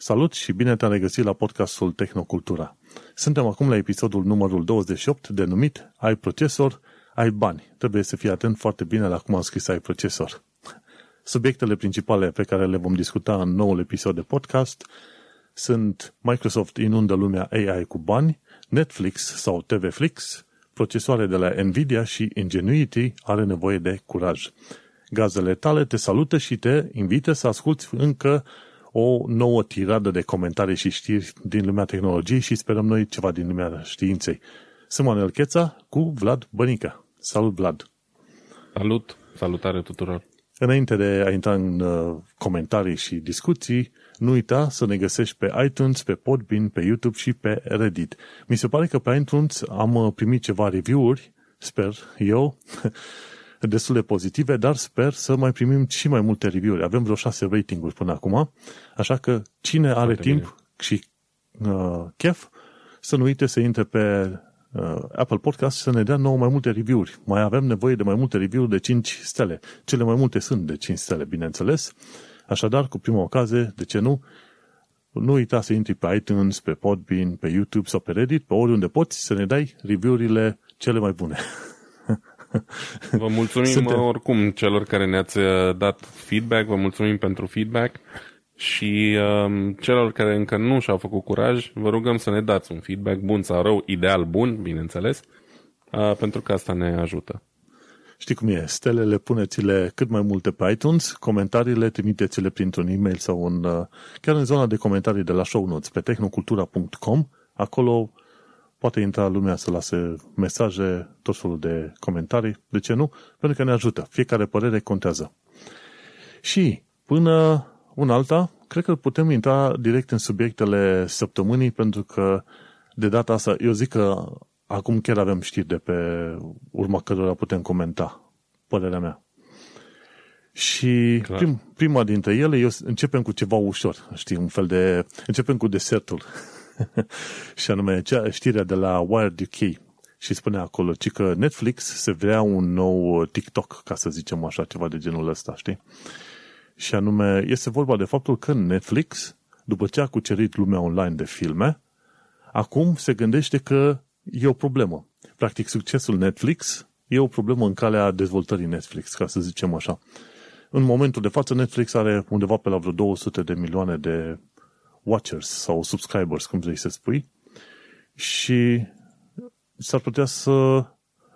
Salut și bine te-am regăsit la podcastul Tehnocultura. Suntem acum la episodul numărul 28 denumit Ai procesor, ai bani. Trebuie să fii atent foarte bine la cum am scris ai procesor. Subiectele principale pe care le vom discuta în noul episod de podcast sunt Microsoft inundă lumea AI cu bani, Netflix sau TVFlix, procesoare de la Nvidia și Ingenuity are nevoie de curaj. Gazele tale te salută și te invită să asculti încă o nouă tiradă de comentarii și știri din lumea tehnologiei și sperăm noi ceva din lumea științei. Sunt Manuel Cheța cu Vlad Bănică. Salut, Vlad! Salut! Salutare tuturor! Înainte de a intra în uh, comentarii și discuții, nu uita să ne găsești pe iTunes, pe Podbean, pe YouTube și pe Reddit. Mi se pare că pe iTunes am uh, primit ceva review-uri, sper eu, destul de pozitive, dar sper să mai primim și mai multe review-uri. Avem vreo șase ratinguri până acum, așa că cine are Foarte timp bine. și uh, chef, să nu uite să intre pe uh, Apple Podcast să ne dea nouă mai multe review-uri. Mai avem nevoie de mai multe review-uri de 5 stele. Cele mai multe sunt de 5 stele, bineînțeles. Așadar, cu prima ocazie, de ce nu, nu uita să intri pe iTunes, pe Podbean, pe YouTube sau pe Reddit, pe oriunde poți să ne dai review-urile cele mai bune. Vă mulțumim Suntem... oricum celor care ne-ați uh, dat feedback, vă mulțumim pentru feedback și um, celor care încă nu și-au făcut curaj, vă rugăm să ne dați un feedback bun sau rău, ideal bun, bineînțeles, uh, pentru că asta ne ajută. Știi cum e, stelele puneți-le cât mai multe pe iTunes, comentariile trimiteți-le printr-un e-mail sau un, uh, chiar în zona de comentarii de la show notes pe tehnocultura.com, acolo poate intra lumea să lase mesaje, tot felul de comentarii. De ce nu? Pentru că ne ajută. Fiecare părere contează. Și până un alta, cred că putem intra direct în subiectele săptămânii, pentru că de data asta, eu zic că acum chiar avem știri de pe urma cărora putem comenta părerea mea. Și prim, prima dintre ele, eu începem cu ceva ușor, știi, un fel de... Începem cu desertul. și anume cea, știrea de la Wired UK și spune acolo ci că Netflix se vrea un nou TikTok, ca să zicem așa, ceva de genul ăsta, știi? Și anume, este vorba de faptul că Netflix, după ce a cucerit lumea online de filme, acum se gândește că e o problemă. Practic, succesul Netflix e o problemă în calea dezvoltării Netflix, ca să zicem așa. În momentul de față, Netflix are undeva pe la vreo 200 de milioane de watchers sau subscribers, cum vrei să spui, și s-ar putea să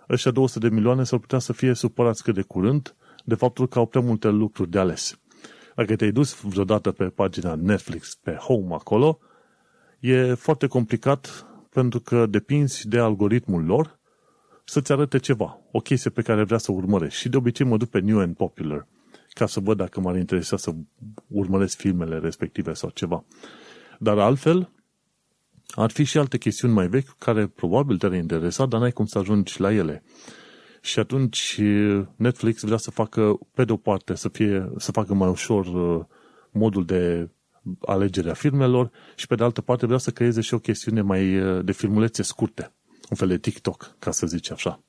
ăștia 200 de milioane s-ar putea să fie supărați cât de curând de faptul că au prea multe lucruri de ales. Dacă te-ai dus vreodată pe pagina Netflix, pe Home acolo, e foarte complicat pentru că depinzi de algoritmul lor să-ți arate ceva, o chestie pe care vrea să o urmărești. Și de obicei mă duc pe New and Popular ca să văd dacă m-ar interesa să urmăresc filmele respective sau ceva. Dar altfel, ar fi și alte chestiuni mai vechi care probabil te-ar interesa, dar n-ai cum să ajungi la ele. Și atunci Netflix vrea să facă, pe de o parte, să, fie, să facă mai ușor uh, modul de alegere a filmelor și pe de altă parte vrea să creeze și o chestiune mai uh, de filmulețe scurte, un fel de TikTok, ca să zici așa.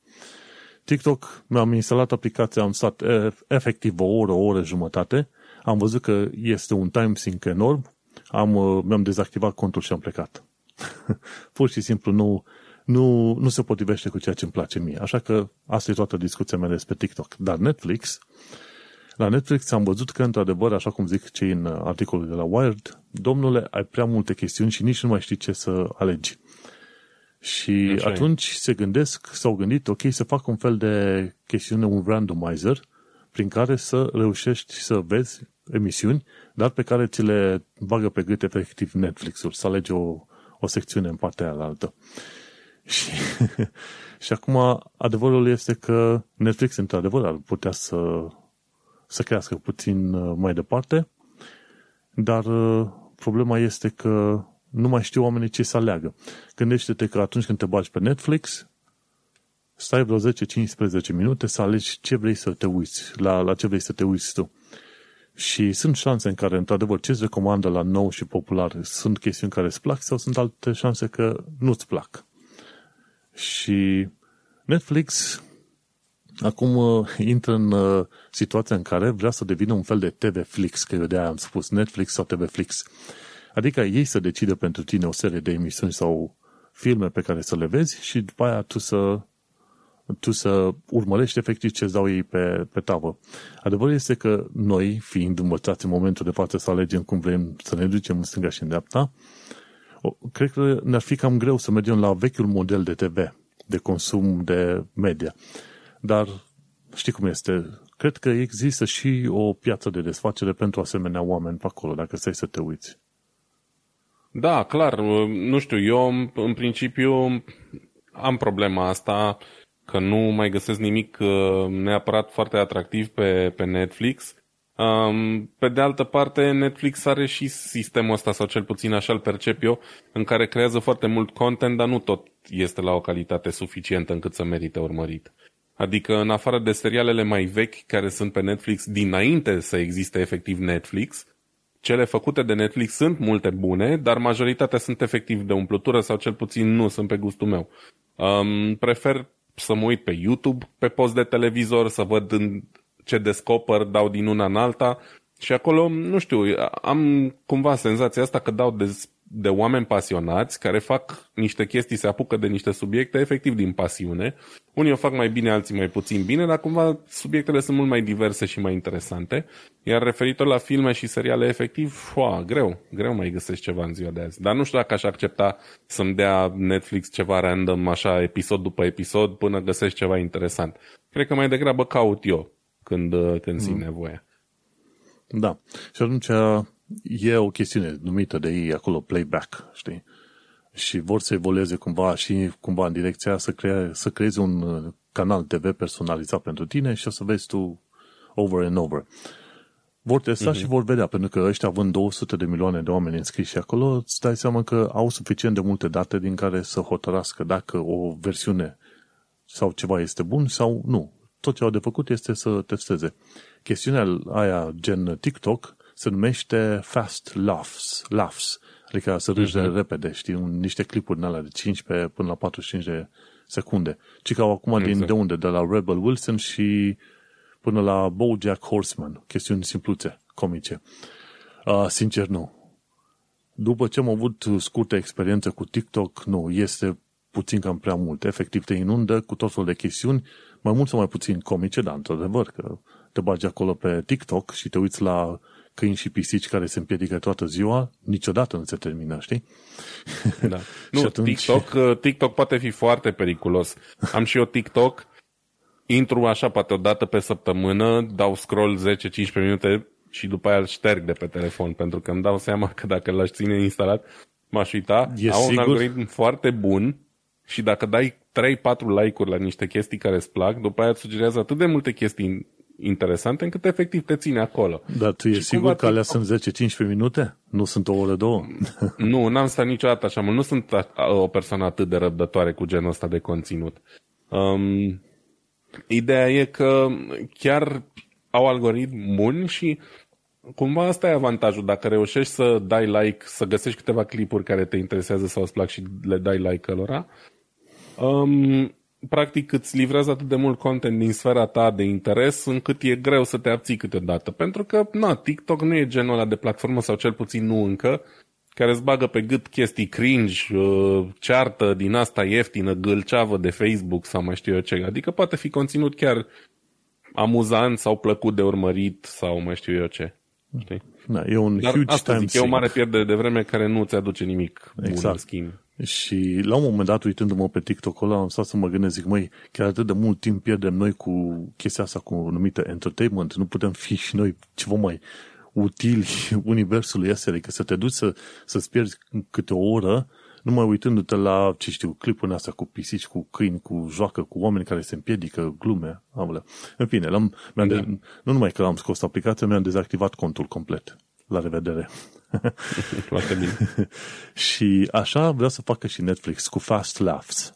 TikTok, mi-am instalat aplicația, am stat efectiv o oră, o oră jumătate, am văzut că este un time sync enorm, am, uh, mi-am dezactivat contul și am plecat. Pur și simplu nu, nu, nu se potrivește cu ceea ce îmi place mie. Așa că asta e toată discuția mea despre TikTok. Dar Netflix, la Netflix am văzut că, într-adevăr, așa cum zic cei în articolul de la Wired, domnule, ai prea multe chestiuni și nici nu mai știi ce să alegi. Și Așa atunci e. se gândesc, s-au gândit, ok, să fac un fel de chestiune, un randomizer, prin care să reușești să vezi emisiuni, dar pe care ți le bagă pe gât efectiv Netflix-ul, să alegi o, o secțiune în partea aia altă. Și, și acum adevărul este că Netflix într-adevăr ar putea să, să crească puțin uh, mai departe, dar uh, problema este că nu mai știu oamenii ce să aleagă. Gândește-te că atunci când te bagi pe Netflix, stai vreo 10-15 minute să alegi ce vrei să te uiți, la, la ce vrei să te uiți tu. Și sunt șanse în care, într-adevăr, ce îți recomandă la nou și popular sunt chestiuni care îți plac sau sunt alte șanse că nu-ți plac. Și Netflix acum uh, intră în uh, situația în care vrea să devină un fel de TV Flix, că eu de-aia am spus Netflix sau TV Flix. Adică ei să decide pentru tine o serie de emisiuni sau filme pe care să le vezi și după aia tu să tu să urmărești efectiv ce dau ei pe, pe tavă. Adevărul este că noi, fiind învățați în momentul de față să alegem cum vrem să ne ducem în stânga și în dreapta, cred că ne-ar fi cam greu să mergem la vechiul model de TV, de consum de media. Dar știi cum este? Cred că există și o piață de desfacere pentru asemenea oameni pe acolo, dacă stai să te uiți. Da, clar. Nu știu, eu în principiu am problema asta că nu mai găsesc nimic uh, neapărat foarte atractiv pe, pe Netflix. Um, pe de altă parte, Netflix are și sistemul ăsta, sau cel puțin așa îl percep eu, în care creează foarte mult content, dar nu tot este la o calitate suficientă încât să merite urmărit. Adică, în afară de serialele mai vechi care sunt pe Netflix dinainte să existe efectiv Netflix, cele făcute de Netflix sunt multe bune, dar majoritatea sunt efectiv de umplutură sau cel puțin nu sunt pe gustul meu. Um, prefer să mă uit pe YouTube, pe post de televizor, să văd în ce descoper, dau din una în alta. Și acolo, nu știu, am cumva senzația asta că dau de, de oameni pasionați care fac niște chestii, se apucă de niște subiecte efectiv din pasiune. Unii o fac mai bine, alții mai puțin bine, dar cumva subiectele sunt mult mai diverse și mai interesante. Iar referitor la filme și seriale, efectiv, foa, greu, greu mai găsești ceva în ziua de azi. Dar nu știu dacă aș accepta să-mi dea Netflix ceva random, așa, episod după episod, până găsești ceva interesant. Cred că mai degrabă caut eu când, când simt mm. nevoia. Da. Și atunci e o chestiune numită de ei acolo playback, știi? Și vor să evolueze cumva și cumva în direcția să, crea, să creeze un uh, canal TV personalizat pentru tine și o să vezi tu over and over. Vor testa uh-huh. și vor vedea, pentru că ăștia având 200 de milioane de oameni înscriși acolo, îți dai seama că au suficient de multe date din care să hotărască dacă o versiune sau ceva este bun sau nu. Tot ce au de făcut este să testeze. Chestiunea aia gen TikTok se numește Fast Laughs, laughs adică să râși uh-huh. repede, știi, un, niște clipuri în alea de 15 până la 45 de secunde. Ci că au acum exact. din de unde? De la Rebel Wilson și până la Bojack Horseman, chestiuni simpluțe, comice. Uh, sincer, nu. După ce am avut scurtă experiență cu TikTok, nu, este puțin cam prea mult. Efectiv te inundă cu tot felul de chestiuni, mai mult sau mai puțin comice, dar într-adevăr că te bagi acolo pe TikTok și te uiți la câini și pisici care se împiedică toată ziua, niciodată nu se termină, știi? Da. nu, atunci... TikTok, uh, TikTok poate fi foarte periculos. Am și eu TikTok, intru așa poate o dată pe săptămână, dau scroll 10-15 minute și după aia îl șterg de pe telefon, pentru că îmi dau seama că dacă l-aș ține instalat, m-aș uita. E Au sigur? un algoritm foarte bun și dacă dai 3-4 like-uri la niște chestii care îți plac, după aia îți sugerează atât de multe chestii interesante încât efectiv te ține acolo. Dar tu e sigur că alea sunt 10-15 minute? Nu sunt o oră, două? nu, n-am stat niciodată așa mult. Nu sunt o persoană atât de răbdătoare cu genul ăsta de conținut. Um, ideea e că chiar au algoritmi buni și cumva asta e avantajul. Dacă reușești să dai like, să găsești câteva clipuri care te interesează sau îți plac și le dai like lor, um, practic îți livrează atât de mult content din sfera ta de interes încât e greu să te abții câteodată. Pentru că, na, TikTok nu e genul ăla de platformă sau cel puțin nu încă, care îți bagă pe gât chestii cringe, uh, ceartă din asta ieftină, gâlceavă de Facebook sau mai știu eu ce. Adică poate fi conținut chiar amuzant sau plăcut de urmărit sau mai știu eu ce. Știi? Da, e un Dar huge asta time zic, e o mare pierdere de vreme care nu ți aduce nimic bun exact. în schimb. Și la un moment dat, uitându-mă pe TikTok ăla, am stat să mă gândesc, zic, măi, chiar atât de mult timp pierdem noi cu chestia asta cu numită entertainment, nu putem fi și noi ceva mai utili universului ăsta, adică să te duci să, să-ți pierzi câte o oră, numai uitându-te la, ce știu, clipurile astea cu pisici, cu câini, cu joacă, cu oameni care se împiedică, glume, amule. În fine, l-am, mi-am da. de, nu numai că am scos aplicația, mi-am dezactivat contul complet. La revedere. Foarte bine. și așa vreau să facă și Netflix cu Fast Laughs.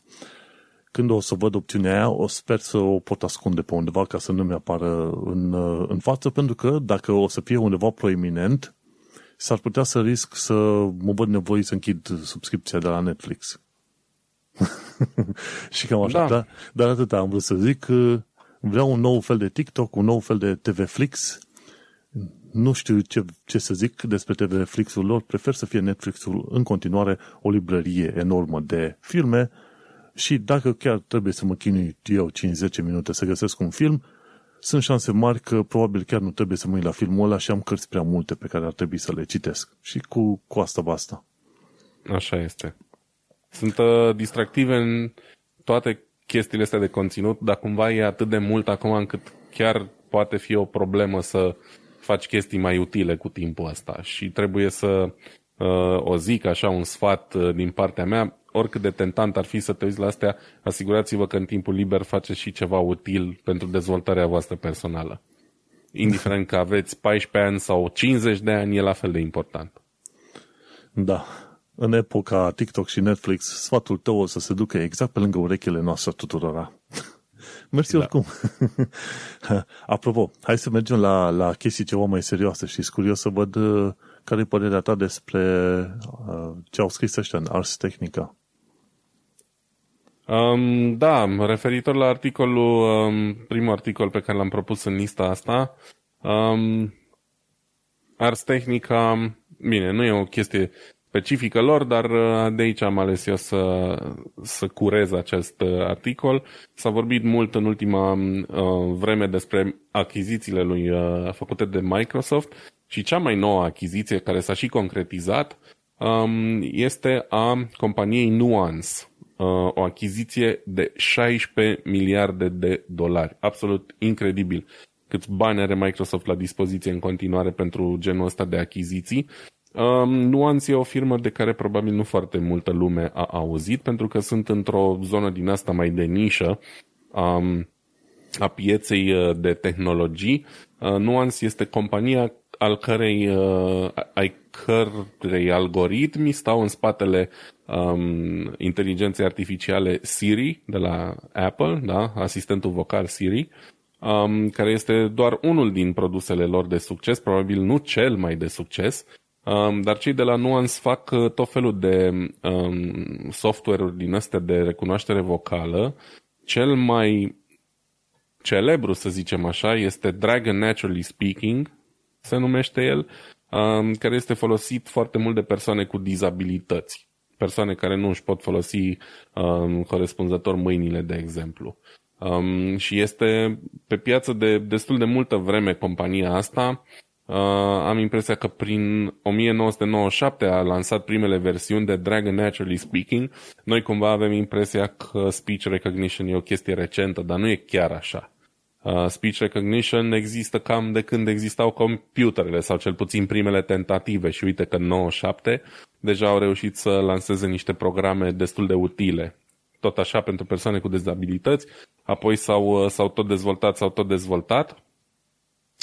Când o să văd opțiunea aia, o sper să o pot ascunde pe undeva ca să nu mi apară în, în față, pentru că dacă o să fie undeva proeminent, s-ar putea să risc să mă văd nevoie să închid subscripția de la Netflix. și cam așa, da. dar, dar atât am vrut să zic că vreau un nou fel de TikTok, un nou fel de TV Flix, nu știu ce, ce să zic despre TV Flix-ul lor, prefer să fie Netflix-ul în continuare o librărie enormă de filme și dacă chiar trebuie să mă chinui eu 5-10 minute să găsesc un film, sunt șanse mari că probabil chiar nu trebuie să mă uit la filmul ăla și am cărți prea multe pe care ar trebui să le citesc. Și cu, cu asta basta. Așa este. Sunt uh, distractive în toate chestiile astea de conținut, dar cumva e atât de mult acum încât chiar poate fi o problemă să faci chestii mai utile cu timpul ăsta și trebuie să uh, o zic așa un sfat uh, din partea mea, oricât de tentant ar fi să te uiți la astea, asigurați-vă că în timpul liber faceți și ceva util pentru dezvoltarea voastră personală. Indiferent că aveți 14 ani sau 50 de ani, e la fel de important. Da. În epoca TikTok și Netflix, sfatul tău o să se ducă exact pe lângă urechile noastre tuturora. Mersi da. oricum. Apropo, hai să mergem la, la chestii ceva mai serioase și sunt curios să văd uh, care e părerea ta despre uh, ce au scris ăștia în Ars Technica. Um, da, referitor la articolul, um, primul articol pe care l-am propus în lista asta, um, Ars Technica, bine, nu e o chestie specifică lor, dar uh, de aici am ales eu să, să curez acest uh, articol. S-a vorbit mult în ultima uh, vreme despre achizițiile lui uh, făcute de Microsoft și cea mai nouă achiziție care s-a și concretizat um, este a companiei Nuance, uh, o achiziție de 16 miliarde de dolari. Absolut incredibil câți bani are Microsoft la dispoziție în continuare pentru genul ăsta de achiziții Um, Nuance e o firmă de care probabil nu foarte multă lume a auzit, pentru că sunt într-o zonă din asta mai de nișă um, a pieței uh, de tehnologii. Uh, Nuance este compania al cărei, uh, ai cărei algoritmi stau în spatele um, inteligenței artificiale Siri de la Apple, da? asistentul vocal Siri, um, care este doar unul din produsele lor de succes, probabil nu cel mai de succes, Um, dar cei de la Nuance fac uh, tot felul de um, software-uri din astea de recunoaștere vocală. Cel mai celebru, să zicem așa, este Dragon Naturally Speaking, se numește el, um, care este folosit foarte mult de persoane cu dizabilități. Persoane care nu își pot folosi um, corespunzător mâinile, de exemplu. Um, și este pe piață de destul de multă vreme compania asta. Uh, am impresia că prin 1997 a lansat primele versiuni de Dragon Naturally Speaking. Noi cumva avem impresia că speech recognition e o chestie recentă, dar nu e chiar așa. Uh, speech recognition există cam de când existau computerele sau cel puțin primele tentative și uite că în 97 deja au reușit să lanseze niște programe destul de utile. Tot așa pentru persoane cu dezabilități, apoi s-au, uh, s-au tot dezvoltat, s-au tot dezvoltat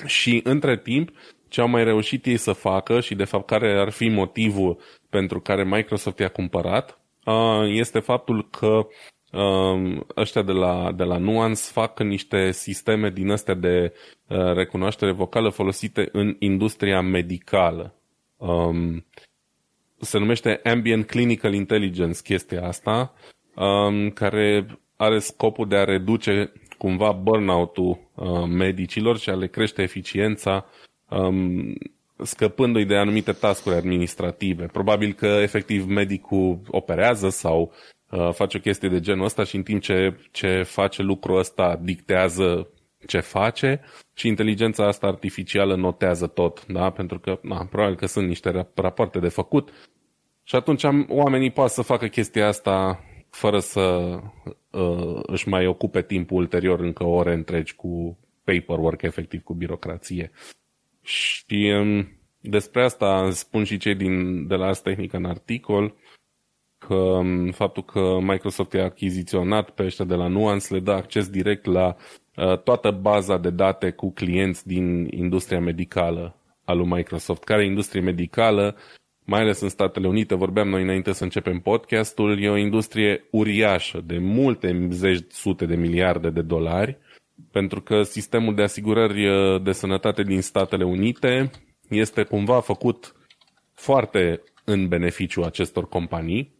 și între timp ce au mai reușit ei să facă și de fapt care ar fi motivul pentru care Microsoft i-a cumpărat este faptul că ăștia de la, de la Nuance fac niște sisteme din astea de recunoaștere vocală folosite în industria medicală. Se numește Ambient Clinical Intelligence chestia asta, care are scopul de a reduce cumva burnout-ul medicilor și a le crește eficiența um, scăpându-i de anumite tascuri administrative. Probabil că efectiv medicul operează sau uh, face o chestie de genul ăsta și în timp ce, ce face lucrul ăsta dictează ce face și inteligența asta artificială notează tot, da? Pentru că, na, probabil că sunt niște rapoarte de făcut și atunci am, oamenii pot să facă chestia asta fără să uh, își mai ocupe timpul ulterior încă ore întregi cu paperwork, efectiv cu birocrație. Și um, despre asta spun și cei din, de la Ars Technica în articol, că um, faptul că Microsoft a achiziționat pe ăștia de la Nuance le dă acces direct la uh, toată baza de date cu clienți din industria medicală a lui Microsoft. Care e industrie medicală, mai ales în Statele Unite, vorbeam noi înainte să începem podcastul, e o industrie uriașă de multe zeci sute de miliarde de dolari pentru că sistemul de asigurări uh, de sănătate din Statele Unite este cumva făcut foarte în beneficiu acestor companii.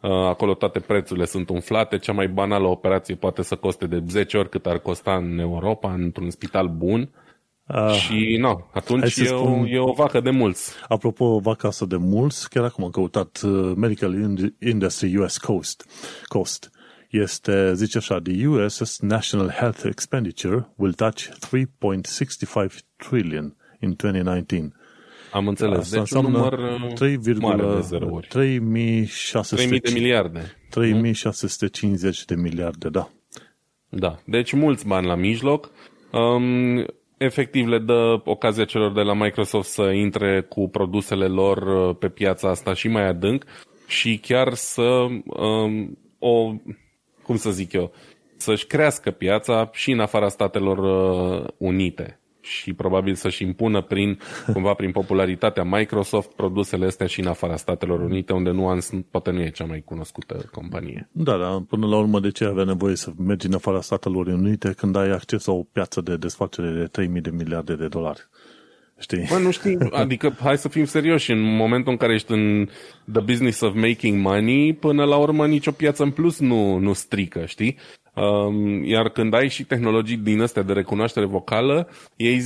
Uh, acolo toate prețurile sunt umflate, cea mai banală operație poate să coste de 10 ori cât ar costa în Europa, într-un spital bun. Uh, și nu, atunci e, spun, o, e o vacă de mulți. Apropo, o vacă asta de mulți, chiar acum am căutat uh, Medical Industry US Coast. Cost. Este, zice așa, the US National Health Expenditure will touch 3.65 trillion in 2019. Am înțeles. Asta deci un număr 3, uh, mare de zerouri. 3600 de miliarde. 3650 de miliarde, da. Da, deci mulți bani la mijloc. Um, efectiv le dă ocazia celor de la Microsoft să intre cu produsele lor uh, pe piața asta și mai adânc și chiar să um, o, cum să zic eu, să-și crească piața și în afara Statelor uh, Unite și probabil să-și impună prin, cumva prin popularitatea Microsoft produsele astea și în afara Statelor Unite, unde Nuance poate nu e cea mai cunoscută companie. Da, da, până la urmă de ce avea nevoie să mergi în afara Statelor Unite când ai acces la o piață de desfacere de 3.000 de miliarde de dolari? Știi? Bă, nu știi, adică hai să fim serioși, în momentul în care ești în the business of making money, până la urmă nicio piață în plus nu, nu strică, știi? Um, iar când ai și tehnologii din astea de recunoaștere vocală, ei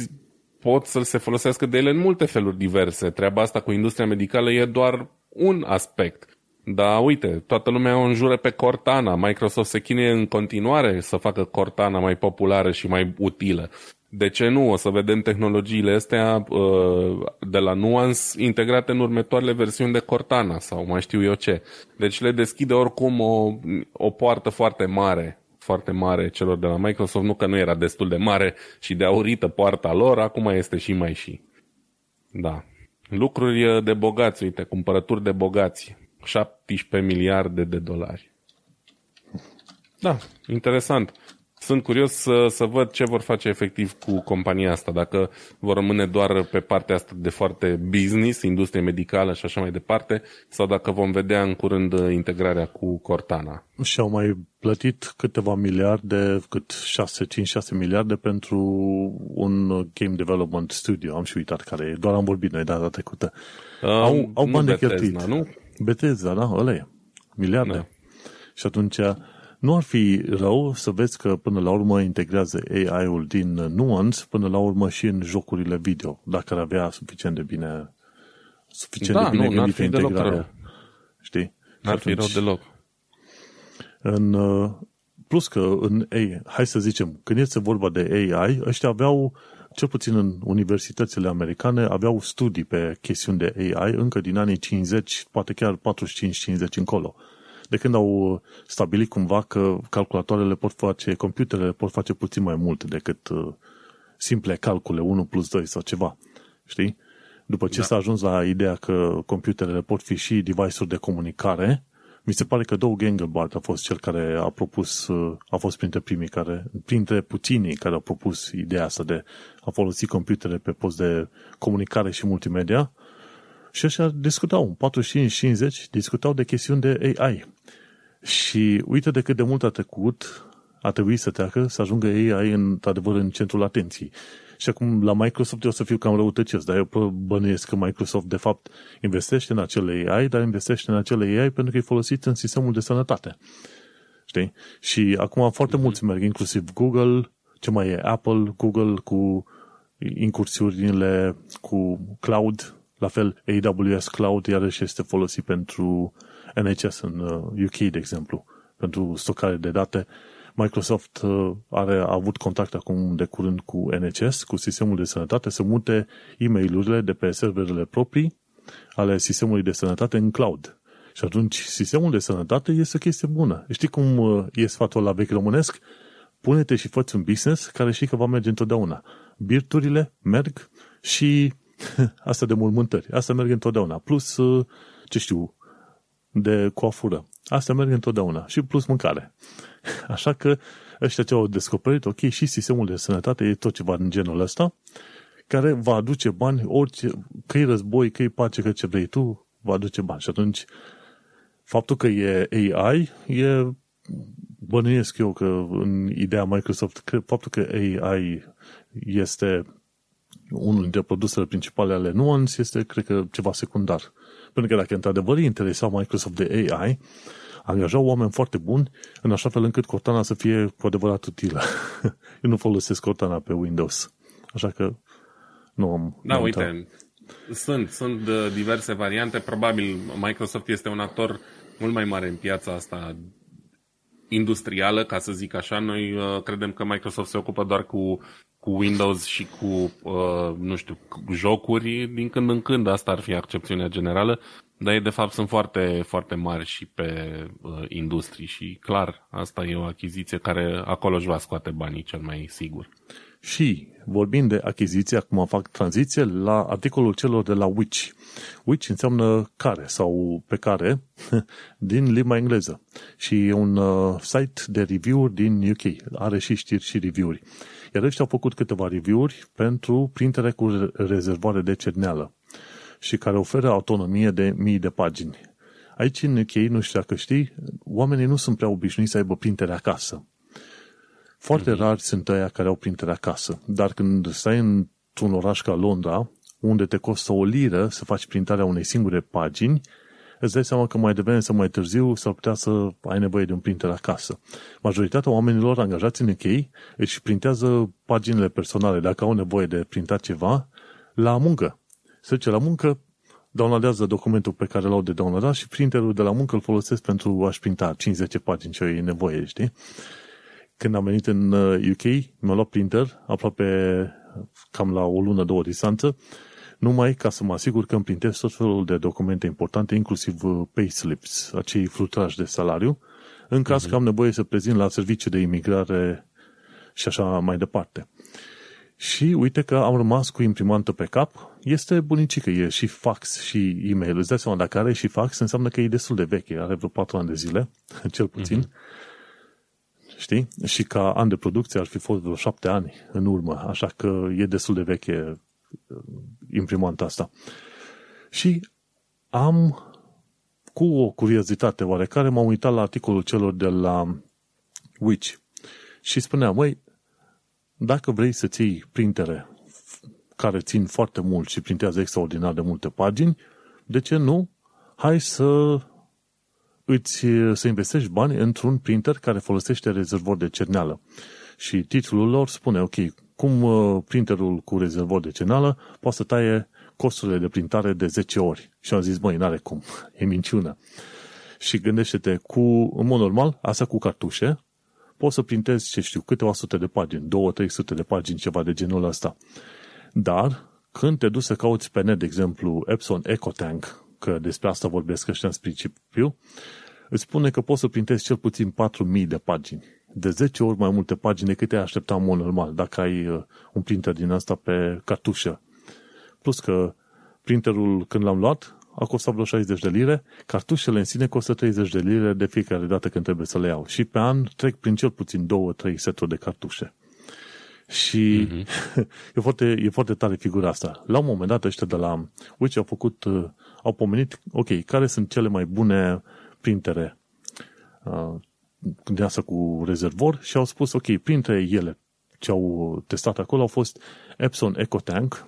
pot să se folosească de ele în multe feluri diverse. Treaba asta cu industria medicală e doar un aspect. Dar uite, toată lumea o înjură pe Cortana. Microsoft se chinuie în continuare să facă Cortana mai populară și mai utilă. De ce nu? O să vedem tehnologiile astea uh, de la Nuance integrate în următoarele versiuni de Cortana sau mai știu eu ce. Deci le deschide oricum o, o poartă foarte mare foarte mare celor de la Microsoft, nu că nu era destul de mare și de aurită poarta lor, acum este și mai și. Da. Lucruri de bogați, uite, cumpărături de bogați. 17 miliarde de dolari. Da, interesant sunt curios să, să văd ce vor face efectiv cu compania asta, dacă vor rămâne doar pe partea asta de foarte business, industrie medicală și așa mai departe, sau dacă vom vedea în curând integrarea cu Cortana. Și au mai plătit câteva miliarde, cât 6, 5, 6 miliarde pentru un game development studio, am și uitat care e, doar am vorbit noi data trecută. Uh, au, au bani de cheltuit. Nu? Bethesda, da, ăla e. Miliarde. Da. Și atunci nu ar fi rău să vezi că până la urmă integrează AI-ul din Nuance până la urmă și în jocurile video, dacă ar avea suficient de bine suficient da, de bine nu, gândită integrarea. Știi? N-ar fi rău deloc. În, uh, plus că în AI, hai să zicem, când este vorba de AI, ăștia aveau, cel puțin în universitățile americane, aveau studii pe chestiuni de AI încă din anii 50, poate chiar 45-50 încolo de când au stabilit cumva că calculatoarele pot face, computerele pot face puțin mai mult decât uh, simple calcule 1 plus 2 sau ceva. Știi? După ce da. s-a ajuns la ideea că computerele pot fi și device-uri de comunicare, mi se pare că Doug Engelbart a fost cel care a propus, uh, a fost printre primii care, printre puținii care au propus ideea asta de a folosi computere pe post de comunicare și multimedia și așa discutau, 45-50, discutau de chestiuni de AI. Și uite de cât de mult a trecut, a trebuit să treacă, să ajungă AI în, adevăr în centrul atenției. Și acum la Microsoft eu o să fiu cam răutăcios, dar eu bănuiesc că Microsoft de fapt investește în acele AI, dar investește în acele AI pentru că e folosit în sistemul de sănătate. Știi? Și acum foarte mm-hmm. mulți merg, inclusiv Google, ce mai e Apple, Google cu incursiunile cu cloud, la fel AWS Cloud iarăși este folosit pentru NHS în UK, uh, de exemplu, pentru stocare de date. Microsoft uh, are, a avut contact acum de curând cu NHS, cu sistemul de sănătate, să mute e mail de pe serverele proprii ale sistemului de sănătate în cloud. Și atunci sistemul de sănătate este o chestie bună. Știi cum uh, e sfatul la vechi românesc? Pune-te și fă un business care știi că va merge întotdeauna. Birturile merg și asta de mormântări. Asta merg întotdeauna. Plus, ce știu, de coafură. Asta merge întotdeauna. Și plus mâncare. Așa că ăștia ce au descoperit, ok, și sistemul de sănătate e tot ceva în genul ăsta, care va aduce bani, orice, că e război, că e pace, că ce vrei tu, va aduce bani. Și atunci, faptul că e AI, e, bănuiesc eu că în ideea Microsoft, că faptul că AI este unul dintre produsele principale ale Nuance este, cred că, ceva secundar. Pentru că dacă într-adevăr îi interesa Microsoft de AI, angajau oameni foarte buni în așa fel încât Cortana să fie cu adevărat utilă. Eu nu folosesc Cortana pe Windows. Așa că Nu am, da, nu uite, am sunt, sunt uh, diverse variante. Probabil Microsoft este un actor mult mai mare în piața asta industrială, ca să zic așa. Noi uh, credem că Microsoft se ocupă doar cu, cu Windows și cu, uh, nu știu, cu jocuri. Din când în când asta ar fi accepțiunea generală, dar ei de fapt sunt foarte, foarte mari și pe uh, industrii și clar, asta e o achiziție care acolo își va scoate banii cel mai sigur. Și vorbind de achiziție, acum fac tranziție la articolul celor de la Witch. Witch înseamnă care sau pe care din limba engleză și e un uh, site de review-uri din UK. Are și știri și review-uri. Iar ăștia au făcut câteva review-uri pentru printere cu rezervare de cerneală și care oferă autonomie de mii de pagini. Aici în UK, nu știu dacă știi, oamenii nu sunt prea obișnuiți să aibă printere acasă. Foarte mm-hmm. rari sunt aia care au printere acasă, dar când stai într-un oraș ca Londra, unde te costă o liră să faci printarea unei singure pagini, îți dai seama că mai devreme sau mai târziu s-ar putea să ai nevoie de un printer acasă. Majoritatea oamenilor angajați în UK își printează paginile personale, dacă au nevoie de printat ceva, la muncă. Se duce la muncă, downloadează documentul pe care l-au de downloadat și printerul de la muncă îl folosesc pentru a-și printa 50 pagini ce e nevoie, știi? Când am venit în UK, uh, mi-am luat printer, aproape cam la o lună, două distanță, numai ca să mă asigur că îmi printez tot felul de documente importante, inclusiv uh, payslips, acei flutrași de salariu, în caz uh-huh. că am nevoie să prezint la serviciu de imigrare și așa mai departe. Și uite că am rămas cu imprimantă pe cap. Este bunicică, e și fax și e-mail. Îți dai seama, dacă are și fax, înseamnă că e destul de veche. Are vreo 4 ani de zile, cel puțin. Uh-huh. Știi? Și ca an de producție ar fi fost vreo 7 ani în urmă. Așa că e destul de veche uh, imprimanta asta. Și am, cu o curiozitate oarecare, m-am uitat la articolul celor de la Witch și spunea, măi, dacă vrei să ții printere care țin foarte mult și printează extraordinar de multe pagini, de ce nu? Hai să îți, să investești bani într-un printer care folosește rezervor de cerneală. Și titlul lor spune, ok, cum uh, printerul cu rezervor de cerneală poate să taie costurile de printare de 10 ori. Și am zis, băi, n-are cum, e minciună. Și gândește-te, cu, în mod normal, asta cu cartușe, poți să printezi, ce știu, câteva sute de pagini, două, trei sute de pagini, ceva de genul ăsta. Dar, când te duci să cauți pe net, de exemplu, Epson EcoTank, că despre asta vorbesc ăștia în principiu, îți spune că poți să printezi cel puțin 4000 de pagini. De 10 ori mai multe pagini decât ai aștepta în mod normal, dacă ai uh, un printer din asta pe cartușă. Plus că printerul, când l-am luat, a costat vreo 60 de lire, cartușele în sine costă 30 de lire de fiecare dată când trebuie să le iau. Și pe an trec prin cel puțin 2-3 seturi de cartușe. Și mm-hmm. e, foarte, e foarte tare figura asta. La un moment dat ăștia de la Witch au făcut, uh, au pomenit, ok, care sunt cele mai bune printere uh, din asta cu rezervor și au spus, ok, printre ele ce au testat acolo au fost Epson EcoTank,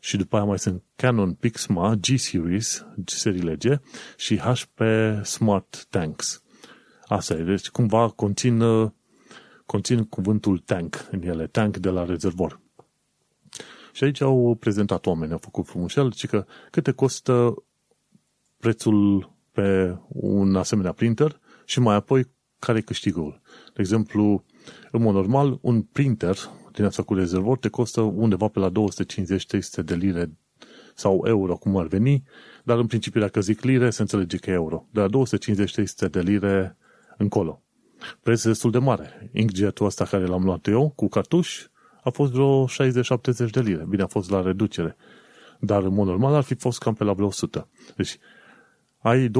și după aia mai sunt Canon Pixma G-Series, seriile G, și HP Smart Tanks. Asta e, deci cumva conțin, uh, conțin cuvântul tank în ele, tank de la rezervor. Și aici au prezentat oameni, au făcut frumușel, și că câte costă prețul pe un asemenea printer și mai apoi care e câștigul. De exemplu, în mod normal, un printer din asta cu rezervor te costă undeva pe la 250-300 de lire sau euro, cum ar veni, dar în principiu dacă zic lire, se înțelege că e euro. De la 250-300 de lire încolo. Preț destul de mare. Inkjet-ul ăsta care l-am luat eu, cu cartuș, a fost vreo 60-70 de lire. Bine, a fost la reducere. Dar în mod normal ar fi fost cam pe la vreo 100. Deci ai 250-300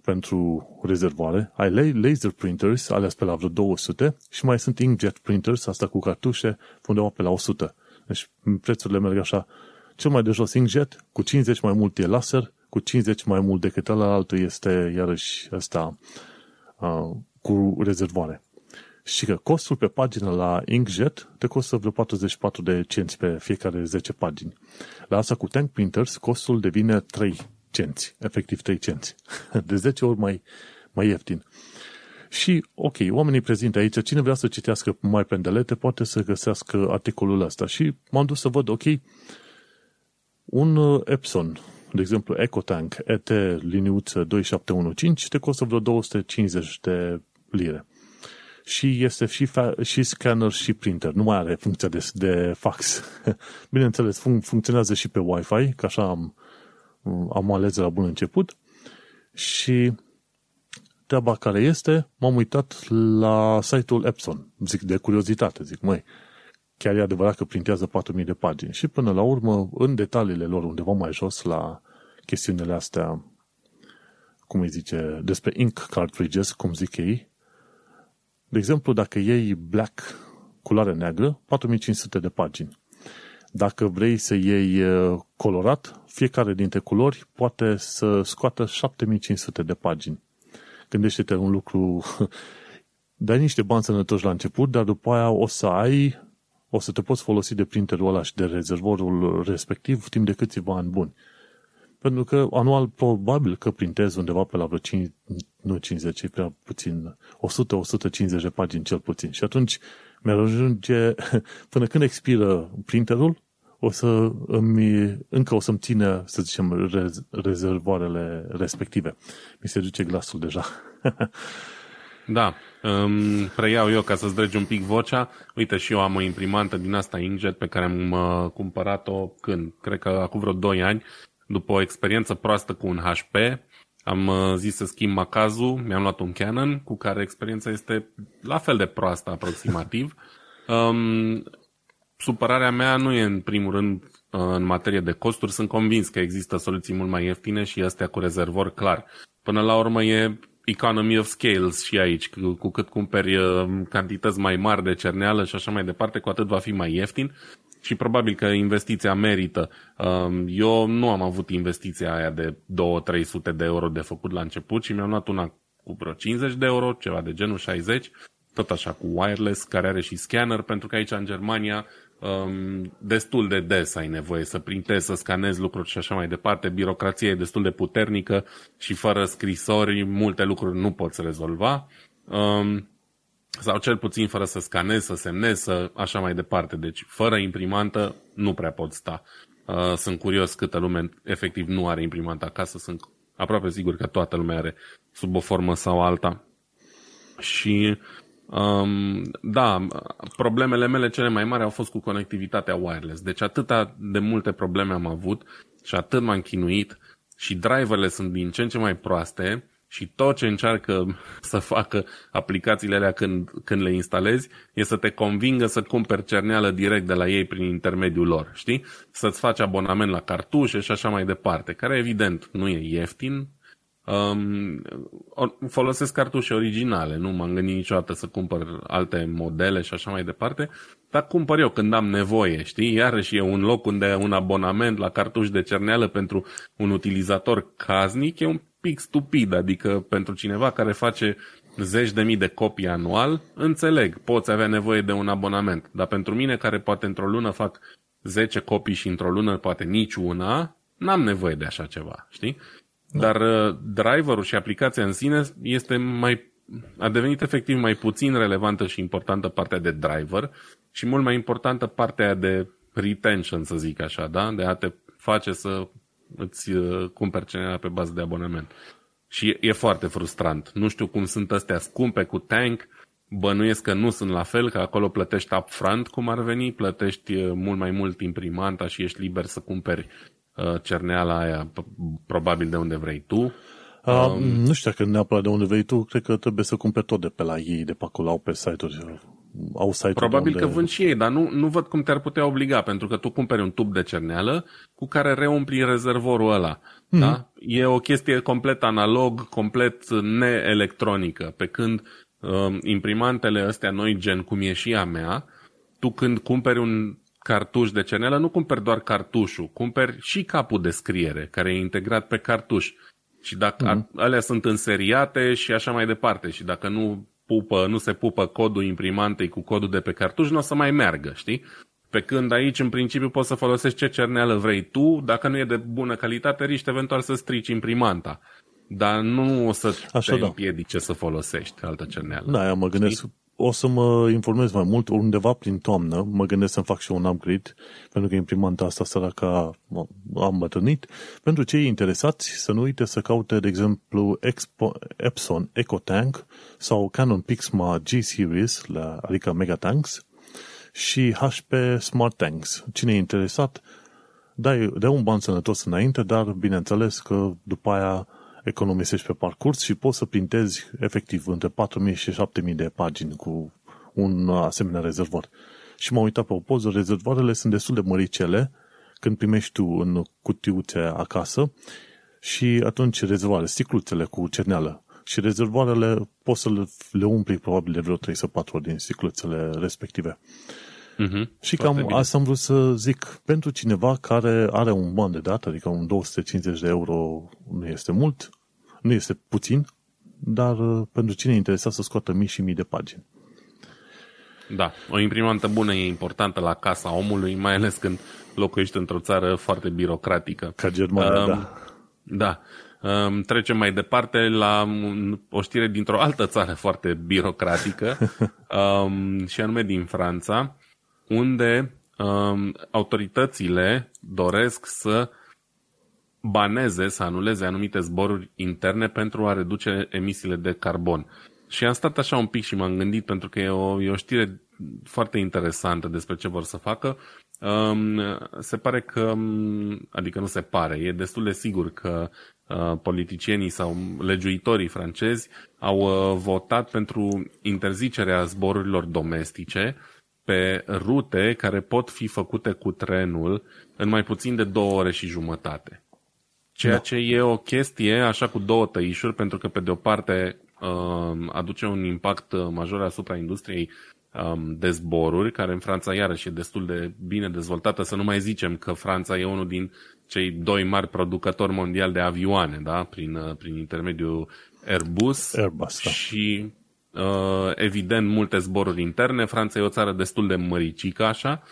pentru rezervoare, ai laser printers, alea pe la vreo 200 și mai sunt inkjet printers, asta cu cartușe, undeva pe la 100. Deci prețurile merg așa, cel mai de jos inkjet, cu 50 mai mult e laser, cu 50 mai mult decât altul este iarăși asta uh, cu rezervoare. Și că costul pe pagină la inkjet te costă vreo 44 de cenți pe fiecare 10 pagini. La asta cu tank printers, costul devine 3 cenți, efectiv 3 cenți. De 10 ori mai, mai ieftin. Și, ok, oamenii prezintă aici, cine vrea să citească mai pendelete poate să găsească articolul ăsta. Și m-am dus să văd, ok, un uh, Epson, de exemplu EcoTank ET liniuță 2715 te costă vreo 250 de lire. Și este și, fa- și scanner și printer. Nu mai are funcția de, de fax. Bineînțeles, fun- funcționează și pe Wi-Fi, că așa am, am ales de la bun început. Și treaba care este, m-am uitat la site-ul Epson. Zic, de curiozitate, zic, măi, chiar e adevărat că printează 4000 de pagini. Și până la urmă, în detaliile lor, undeva mai jos, la chestiunile astea, cum îi zice, despre ink cartridges, cum zic ei, de exemplu, dacă iei black, culoare neagră, 4500 de pagini. Dacă vrei să iei uh, colorat, fiecare dintre culori poate să scoată 7500 de pagini. Gândește-te un lucru, dai niște bani sănătoși la început, dar după aia o să ai, o să te poți folosi de printerul ăla și de rezervorul respectiv timp de câțiva ani buni. Pentru că anual probabil că printezi undeva pe la vreo 5, nu 50, e prea puțin, 100-150 de pagini cel puțin. Și atunci mi-ar ajunge, până când expiră printerul, o să îmi, încă o să-mi țină, să zicem, rez, rezervoarele respective. Mi se duce glasul deja. da, um, preiau eu ca să-ți dregi un pic vocea. Uite, și eu am o imprimantă din asta Inkjet pe care am uh, cumpărat-o când? Cred că acum vreo 2 ani după o experiență proastă cu un HP, am uh, zis să schimb macazul, mi-am luat un Canon, cu care experiența este la fel de proastă aproximativ. Um, supărarea mea nu e în primul rând uh, în materie de costuri, sunt convins că există soluții mult mai ieftine și astea cu rezervor clar. Până la urmă e economy of scales și aici, cu, cu cât cumperi uh, cantități mai mari de cerneală și așa mai departe, cu atât va fi mai ieftin și probabil că investiția merită. Um, eu nu am avut investiția aia de 2-300 de euro de făcut la început și mi-am luat una cu vreo 50 de euro, ceva de genul 60, tot așa cu wireless, care are și scanner, pentru că aici în Germania um, destul de des ai nevoie să printezi, să scanezi lucruri și așa mai departe. Birocrația e destul de puternică și fără scrisori multe lucruri nu poți rezolva. Um, sau cel puțin fără să scanezi, să semnezi, să așa mai departe. Deci fără imprimantă nu prea pot sta. Uh, sunt curios câtă lume efectiv nu are imprimantă acasă, sunt aproape sigur că toată lumea are sub o formă sau alta. Și um, da, problemele mele cele mai mari au fost cu conectivitatea wireless. Deci atâta de multe probleme am avut și atât m-am chinuit și driverele sunt din ce în ce mai proaste și tot ce încearcă să facă aplicațiile alea când, când le instalezi e să te convingă să cumperi cerneală direct de la ei prin intermediul lor, știi? Să-ți faci abonament la cartușe și așa mai departe, care evident nu e ieftin, Um, folosesc cartușe originale, nu m-am gândit niciodată să cumpăr alte modele și așa mai departe, dar cumpăr eu când am nevoie, știi? Iarăși e un loc unde un abonament la cartuș de cerneală pentru un utilizator casnic e un pic stupid, adică pentru cineva care face zeci de mii de copii anual, înțeleg, poți avea nevoie de un abonament, dar pentru mine care poate într-o lună fac 10 copii și într-o lună poate nici una, n-am nevoie de așa ceva, știi? Da. Dar uh, driverul și aplicația în sine este mai a devenit efectiv mai puțin relevantă și importantă partea de driver și mult mai importantă partea de retention, să zic așa, da? De a te face să îți uh, cumperi cineva pe bază de abonament. Și e, e foarte frustrant. Nu știu cum sunt astea scumpe cu tank, bănuiesc că nu sunt la fel, că acolo plătești upfront, cum ar veni, plătești uh, mult mai mult imprimanta și ești liber să cumperi uh, cerneala aia probabil de unde vrei tu. Uh, um, nu știu dacă neapărat de unde vrei tu, cred că trebuie să cumperi tot de pe la ei, de pe acolo, au pe site-uri au site Probabil unde... că vând și ei, dar nu, nu văd cum te-ar putea obliga, pentru că tu cumperi un tub de cerneală cu care reumpli rezervorul ăla. Mm-hmm. Da? E o chestie complet analog, complet neelectronică, pe când uh, imprimantele astea noi, gen cum e și a mea, tu când cumperi un cartuș de cerneală, nu cumperi doar cartușul, cumperi și capul de scriere, care e integrat pe cartuș. Și dacă mm-hmm. alea sunt înseriate și așa mai departe. Și dacă nu pupă, nu se pupă codul imprimantei cu codul de pe cartuș, nu o să mai meargă, știi? Pe când aici, în principiu, poți să folosești ce cerneală vrei tu, dacă nu e de bună calitate, riști eventual să strici imprimanta. dar nu o să Așa, te da. împiedice să folosești altă cerneală. Da, mă gândesc, Știi? O să mă informez mai mult, undeva prin toamnă, mă gândesc să-mi fac și un upgrade, pentru că imprimanta asta săraca am bătrânit. Pentru cei interesați, să nu uite să caute, de exemplu, Expo, Epson EcoTank sau Canon Pixma G-Series, adică Megatanks, și HP Smart Tanks. Cine e interesat, dai, dai un ban sănătos înainte, dar bineînțeles că după aia economisești pe parcurs și poți să printezi efectiv între 4.000 și 7.000 de pagini cu un asemenea rezervor. Și m-am uitat pe o poză, rezervoarele sunt destul de măricele când primești tu în cutiuțe acasă și atunci rezervoare, sticluțele cu cerneală și rezervoarele poți să le umpli probabil de vreo 3 sau 4 din sticluțele respective. Uh-huh. Și cam bine. asta am vrut să zic. Pentru cineva care are un ban de dată, adică un 250 de euro nu este mult, nu este puțin, dar uh, pentru cine e interesat să scoată mii și mii de pagini. Da, o imprimantă bună e importantă la casa omului, mai ales când locuiești într-o țară foarte birocratică. Ca Germania, um, da. Da. Um, trecem mai departe la o știre dintr-o altă țară foarte birocratică, um, și anume din Franța unde um, autoritățile doresc să baneze, să anuleze anumite zboruri interne pentru a reduce emisiile de carbon. Și am stat așa un pic și m-am gândit, pentru că e o, e o știre foarte interesantă despre ce vor să facă. Um, se pare că, um, adică nu se pare, e destul de sigur că uh, politicienii sau legiuitorii francezi au uh, votat pentru interzicerea zborurilor domestice pe rute care pot fi făcute cu trenul în mai puțin de două ore și jumătate. Ceea da. ce e o chestie așa cu două tăișuri, pentru că pe de o parte um, aduce un impact major asupra industriei um, de zboruri, care în Franța iarăși e destul de bine dezvoltată, să nu mai zicem că Franța e unul din cei doi mari producători mondiali de avioane, da? prin, uh, prin intermediul Airbus, Airbus da. și uh, evident multe zboruri interne. Franța e o țară destul de măricică așa,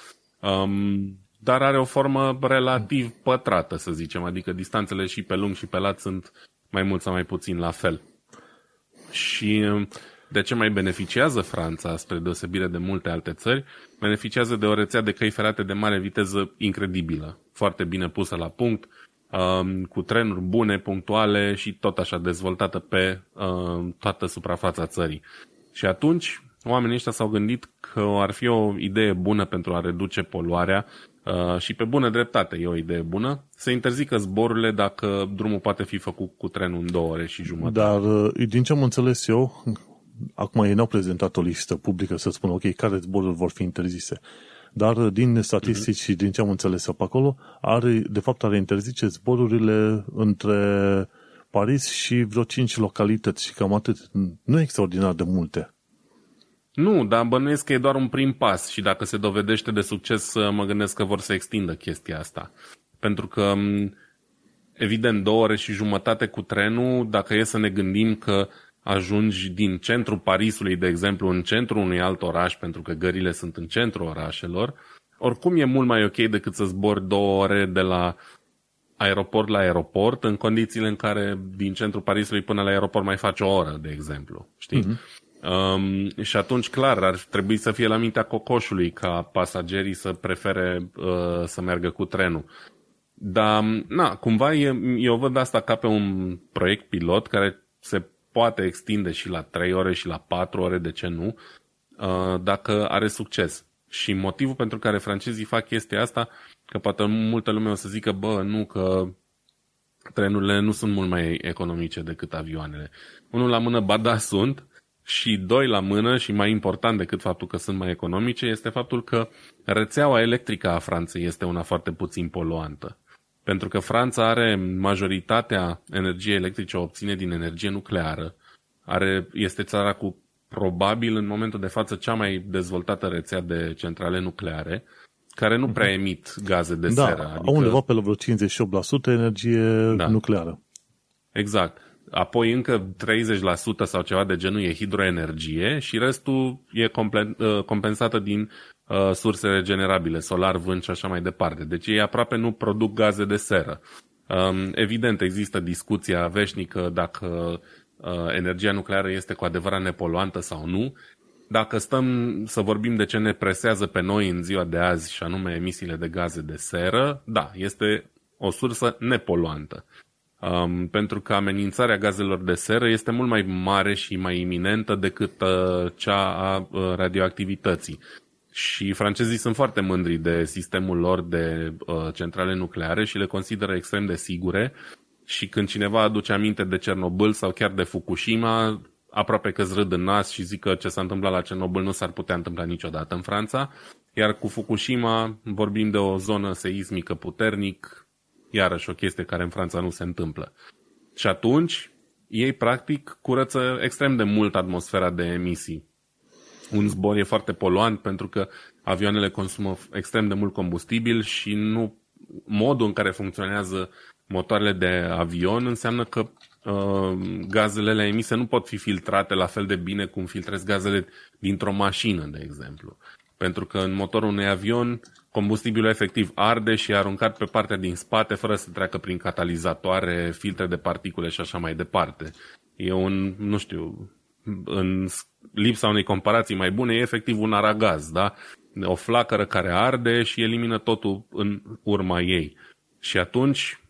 um, dar are o formă relativ pătrată, să zicem, adică distanțele și pe lung și pe lat sunt mai mult sau mai puțin la fel. Și um, de ce mai beneficiază Franța, spre deosebire de multe alte țări? Beneficiază de o rețea de căi ferate de mare viteză incredibilă, foarte bine pusă la punct, Um, cu trenuri bune, punctuale și tot așa dezvoltată pe um, toată suprafața țării. Și atunci oamenii ăștia s-au gândit că ar fi o idee bună pentru a reduce poluarea uh, și pe bună dreptate e o idee bună, să interzică zborurile dacă drumul poate fi făcut cu trenul în două ore și jumătate. Dar uh, din ce am înțeles eu, acum ei n-au prezentat o listă publică să spună, ok, care zboruri vor fi interzise dar din statistici mm-hmm. și din ce am înțeles pe acolo, are, de fapt are interzice zborurile între Paris și vreo 5 localități și cam atât. Nu e extraordinar de multe. Nu, dar bănuiesc că e doar un prim pas și dacă se dovedește de succes, mă gândesc că vor să extindă chestia asta. Pentru că, evident, două ore și jumătate cu trenul, dacă e să ne gândim că ajungi din centrul Parisului, de exemplu, în centrul unui alt oraș, pentru că gările sunt în centrul orașelor, oricum e mult mai ok decât să zbori două ore de la aeroport la aeroport, în condițiile în care din centrul Parisului până la aeroport mai faci o oră, de exemplu. Știi? Mm-hmm. Um, și atunci, clar, ar trebui să fie la mintea cocoșului ca pasagerii să prefere uh, să meargă cu trenul. Dar, na, cumva e, eu văd asta ca pe un proiect pilot care se poate extinde și la 3 ore și la 4 ore, de ce nu, uh, dacă are succes. Și motivul pentru care francezii fac chestia asta, că poate multă lume o să zică, bă, nu, că trenurile nu sunt mult mai economice decât avioanele. Unul la mână, ba da, sunt, și doi la mână, și mai important decât faptul că sunt mai economice, este faptul că rețeaua electrică a Franței este una foarte puțin poluantă. Pentru că Franța are majoritatea energiei electrice o obține din energie nucleară. Are, este țara cu probabil în momentul de față cea mai dezvoltată rețea de centrale nucleare, care nu prea mhm. emit gaze de da, seră. Adică... undeva pe la vreo 58% energie da. nucleară. Exact. Apoi încă 30% sau ceva de genul e hidroenergie și restul e ă, compensată din uh, surse regenerabile, solar, vânt și așa mai departe. Deci ei aproape nu produc gaze de seră. Um, evident, există discuția veșnică dacă uh, energia nucleară este cu adevărat nepoluantă sau nu. Dacă stăm să vorbim de ce ne presează pe noi în ziua de azi, și anume emisiile de gaze de seră, da, este o sursă nepoluantă. Um, pentru că amenințarea gazelor de seră este mult mai mare și mai iminentă decât uh, cea a uh, radioactivității. Și francezii sunt foarte mândri de sistemul lor de uh, centrale nucleare și le consideră extrem de sigure. Și când cineva aduce aminte de Cernobâl sau chiar de Fukushima, aproape că râd în nas și zic că ce s-a întâmplat la Cernobâl nu s-ar putea întâmpla niciodată în Franța. Iar cu Fukushima vorbim de o zonă seismică puternic, iarăși o chestie care în Franța nu se întâmplă. Și atunci, ei practic curăță extrem de mult atmosfera de emisii. Un zbor e foarte poluant pentru că avioanele consumă extrem de mult combustibil și nu modul în care funcționează motoarele de avion înseamnă că uh, gazele emise nu pot fi filtrate la fel de bine cum filtrezi gazele dintr-o mașină, de exemplu. Pentru că în motorul unui avion combustibilul efectiv arde și e aruncat pe partea din spate fără să treacă prin catalizatoare, filtre de particule și așa mai departe. E un, nu știu, în lipsa unei comparații mai bune, e efectiv un aragaz, da? O flacără care arde și elimină totul în urma ei. Și atunci,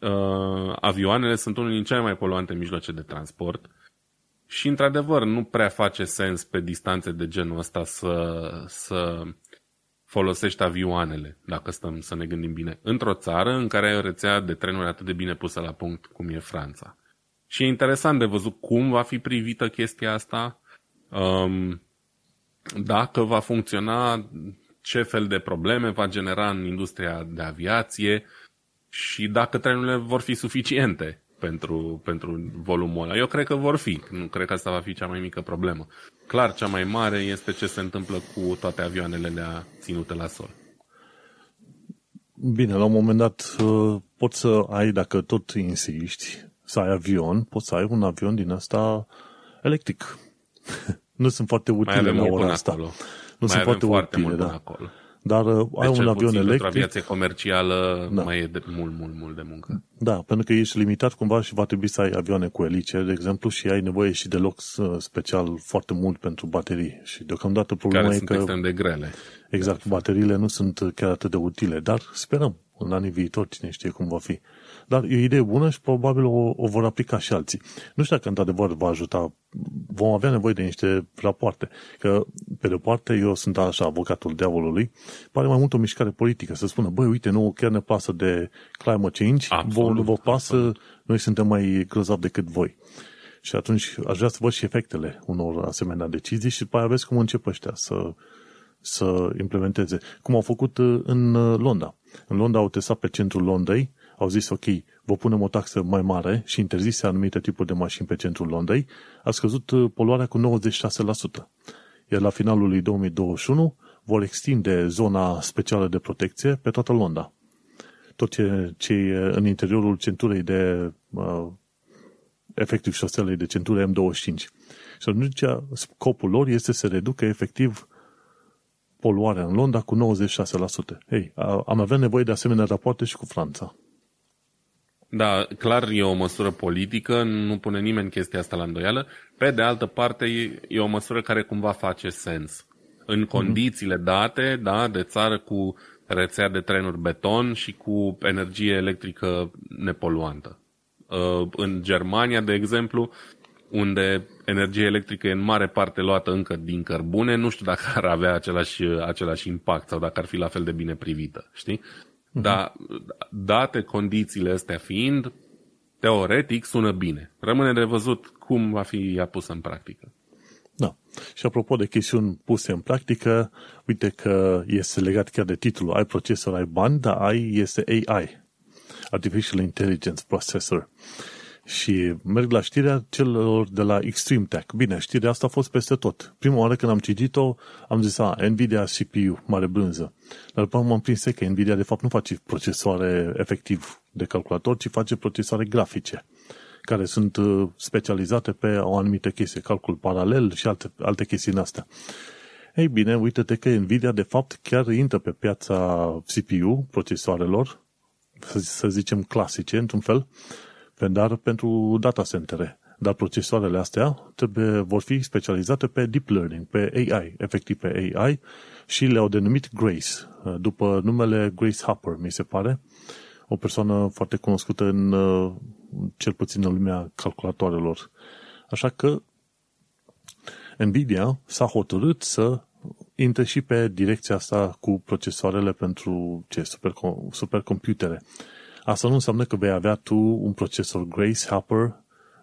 uh, avioanele sunt unul din cele mai poluante mijloace de transport și, într-adevăr, nu prea face sens pe distanțe de genul ăsta să, să folosești avioanele, dacă stăm să ne gândim bine, într-o țară în care ai o rețea de trenuri atât de bine pusă la punct cum e Franța. Și e interesant de văzut cum va fi privită chestia asta, um, dacă va funcționa, ce fel de probleme va genera în industria de aviație și dacă trenurile vor fi suficiente pentru, pentru volumul ăla. Eu cred că vor fi. Nu cred că asta va fi cea mai mică problemă. Clar, cea mai mare este ce se întâmplă cu toate avioanele de ținute la sol. Bine, la un moment dat uh, poți să ai, dacă tot insisti, să ai avion, poți să ai un avion din asta electric. nu sunt foarte utile la ora asta. Acolo. Nu Mai sunt foarte, foarte utile, da. Acolo. Dar uh, ai un avion electric. Pentru aviație comercială da. mai e de mult, mult, mult de muncă. Da, pentru că ești limitat cumva și va trebui să ai avioane cu elice, de exemplu, și ai nevoie și de loc uh, special foarte mult pentru baterii. Și deocamdată problema Care e sunt că... extrem de grele. Exact, bateriile nu sunt chiar atât de utile, dar sperăm în anii viitori, cine știe cum va fi. Dar e o idee bună și probabil o, o vor aplica și alții. Nu știu dacă într-adevăr va ajuta. Vom avea nevoie de niște rapoarte. Că, pe de parte, eu sunt așa avocatul diavolului, pare mai mult o mișcare politică să spună, băi, uite, nu chiar ne pasă de climate change, absolut, vă, nu vă pasă, absolut. noi suntem mai grozavi decât voi. Și atunci aș vrea să văd și efectele unor asemenea decizii și după aia vezi cum încep ăștia să, să implementeze. Cum au făcut uh, în uh, Londra. În Londra au testat pe centrul Londrei au zis, ok, vă punem o taxă mai mare și interzise anumite tipuri de mașini pe centrul Londrei, a scăzut uh, poluarea cu 96%. Iar la finalul lui 2021 vor extinde zona specială de protecție pe toată Londra. Tot ce, ce e în interiorul centurei de uh, efectiv șoselei de centură M25. Și atunci scopul lor este să reducă efectiv poluarea în Londra cu 96%. Ei, am avea nevoie de asemenea rapoarte și cu Franța. Da, clar e o măsură politică, nu pune nimeni chestia asta la îndoială. Pe de altă parte, e o măsură care cumva face sens. În mhm. condițiile date, da, de țară cu rețea de trenuri beton și cu energie electrică nepoluantă. Uh, în Germania, de exemplu, unde energie electrică e în mare parte luată încă din cărbune, nu știu dacă ar avea același, același impact sau dacă ar fi la fel de bine privită, știi? Uh-huh. Dar date condițiile astea fiind, teoretic sună bine. Rămâne de văzut cum va fi ea pusă în practică. Da. Și apropo de chestiuni puse în practică, uite că este legat chiar de titlul. Ai procesor, ai bani, dar ai este AI. Artificial Intelligence Processor. Și merg la știrea celor de la Extreme Tech. Bine, știrea asta a fost peste tot. Prima oară când am citit-o, am zis, a, Nvidia CPU, mare brânză. Dar după m-am prins că Nvidia de fapt nu face procesoare efectiv de calculator, ci face procesoare grafice care sunt uh, specializate pe o anumită chestie, calcul paralel și alte, alte chestii în astea. Ei bine, uite-te că Nvidia de fapt chiar intră pe piața CPU, procesoarelor, să zicem, clasice, într-un fel, dar pentru data centere. Dar procesoarele astea trebuie, vor fi specializate pe deep learning, pe AI, efectiv pe AI, și le-au denumit Grace, după numele Grace Hopper, mi se pare, o persoană foarte cunoscută în, cel puțin în lumea calculatoarelor. Așa că Nvidia s-a hotărât să intre și pe direcția asta cu procesoarele pentru ce, super, supercomputere. Asta nu înseamnă că vei avea tu un procesor Grace Hopper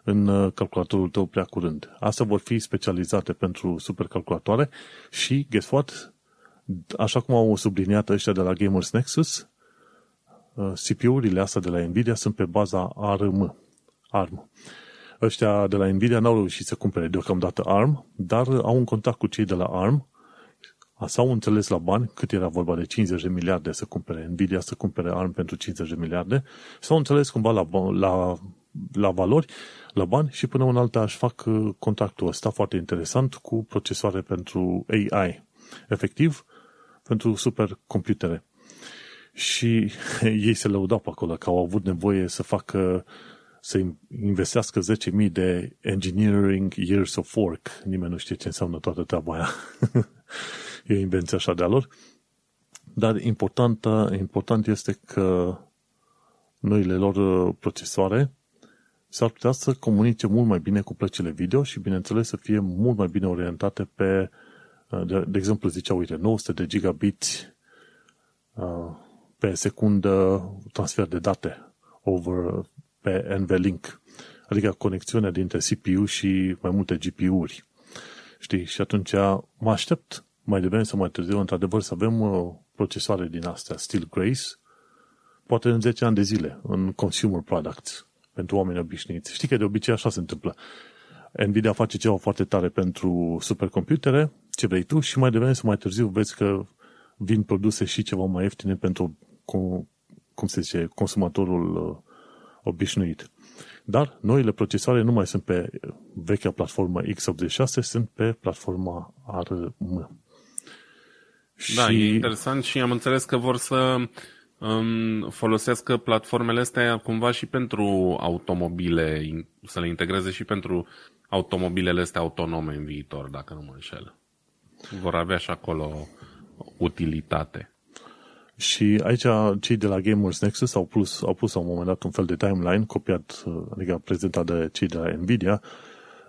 în uh, calculatorul tău prea curând. Astea vor fi specializate pentru supercalculatoare și, guess what? Așa cum au subliniat ăștia de la Gamers Nexus, uh, CPU-urile astea de la Nvidia sunt pe baza ARM. ARM. Ăștia de la Nvidia n-au reușit să cumpere deocamdată ARM, dar au un contact cu cei de la ARM S-au înțeles la bani, cât era vorba de 50 de miliarde să cumpere Nvidia, să cumpere ARM pentru 50 de miliarde, s-au înțeles cumva la, la, la valori, la bani și până în alta își fac uh, contractul ăsta foarte interesant cu procesoare pentru AI. Efectiv, pentru supercomputere. Și ei se lăudau pe acolo că au avut nevoie să facă să investească 10.000 de engineering years of work. Nimeni nu știe ce înseamnă toată treaba aia. e o invenție așa de-a lor. Dar important, important este că noile lor uh, procesoare s-ar putea să comunice mult mai bine cu plăcile video și, bineînțeles, să fie mult mai bine orientate pe, uh, de, de exemplu, zicea, uite, 900 de gigabit uh, pe secundă transfer de date over pe NVLink, adică conexiunea dintre CPU și mai multe GPU-uri. Știi? Și atunci mă aștept mai devreme sau mai târziu, într-adevăr, să avem uh, procesoare din astea, Steel Grace, poate în 10 ani de zile, în consumer products, pentru oameni obișnuiți. Știi că de obicei așa se întâmplă. Nvidia face ceva foarte tare pentru supercomputere, ce vrei tu, și mai devreme sau mai târziu vezi că vin produse și ceva mai ieftine pentru, cum, cum se zice, consumatorul uh, obișnuit. Dar noile procesoare nu mai sunt pe vechea platformă x86, sunt pe platforma ARM. Da, și... e interesant și am înțeles că vor să um, folosească platformele astea cumva și pentru automobile, să le integreze și pentru automobilele astea autonome în viitor, dacă nu mă înșel. Vor avea și acolo utilitate. Și aici cei de la Gamers Nexus au pus, au pus la un moment dat un fel de timeline copiat, adică prezentat de cei de la Nvidia.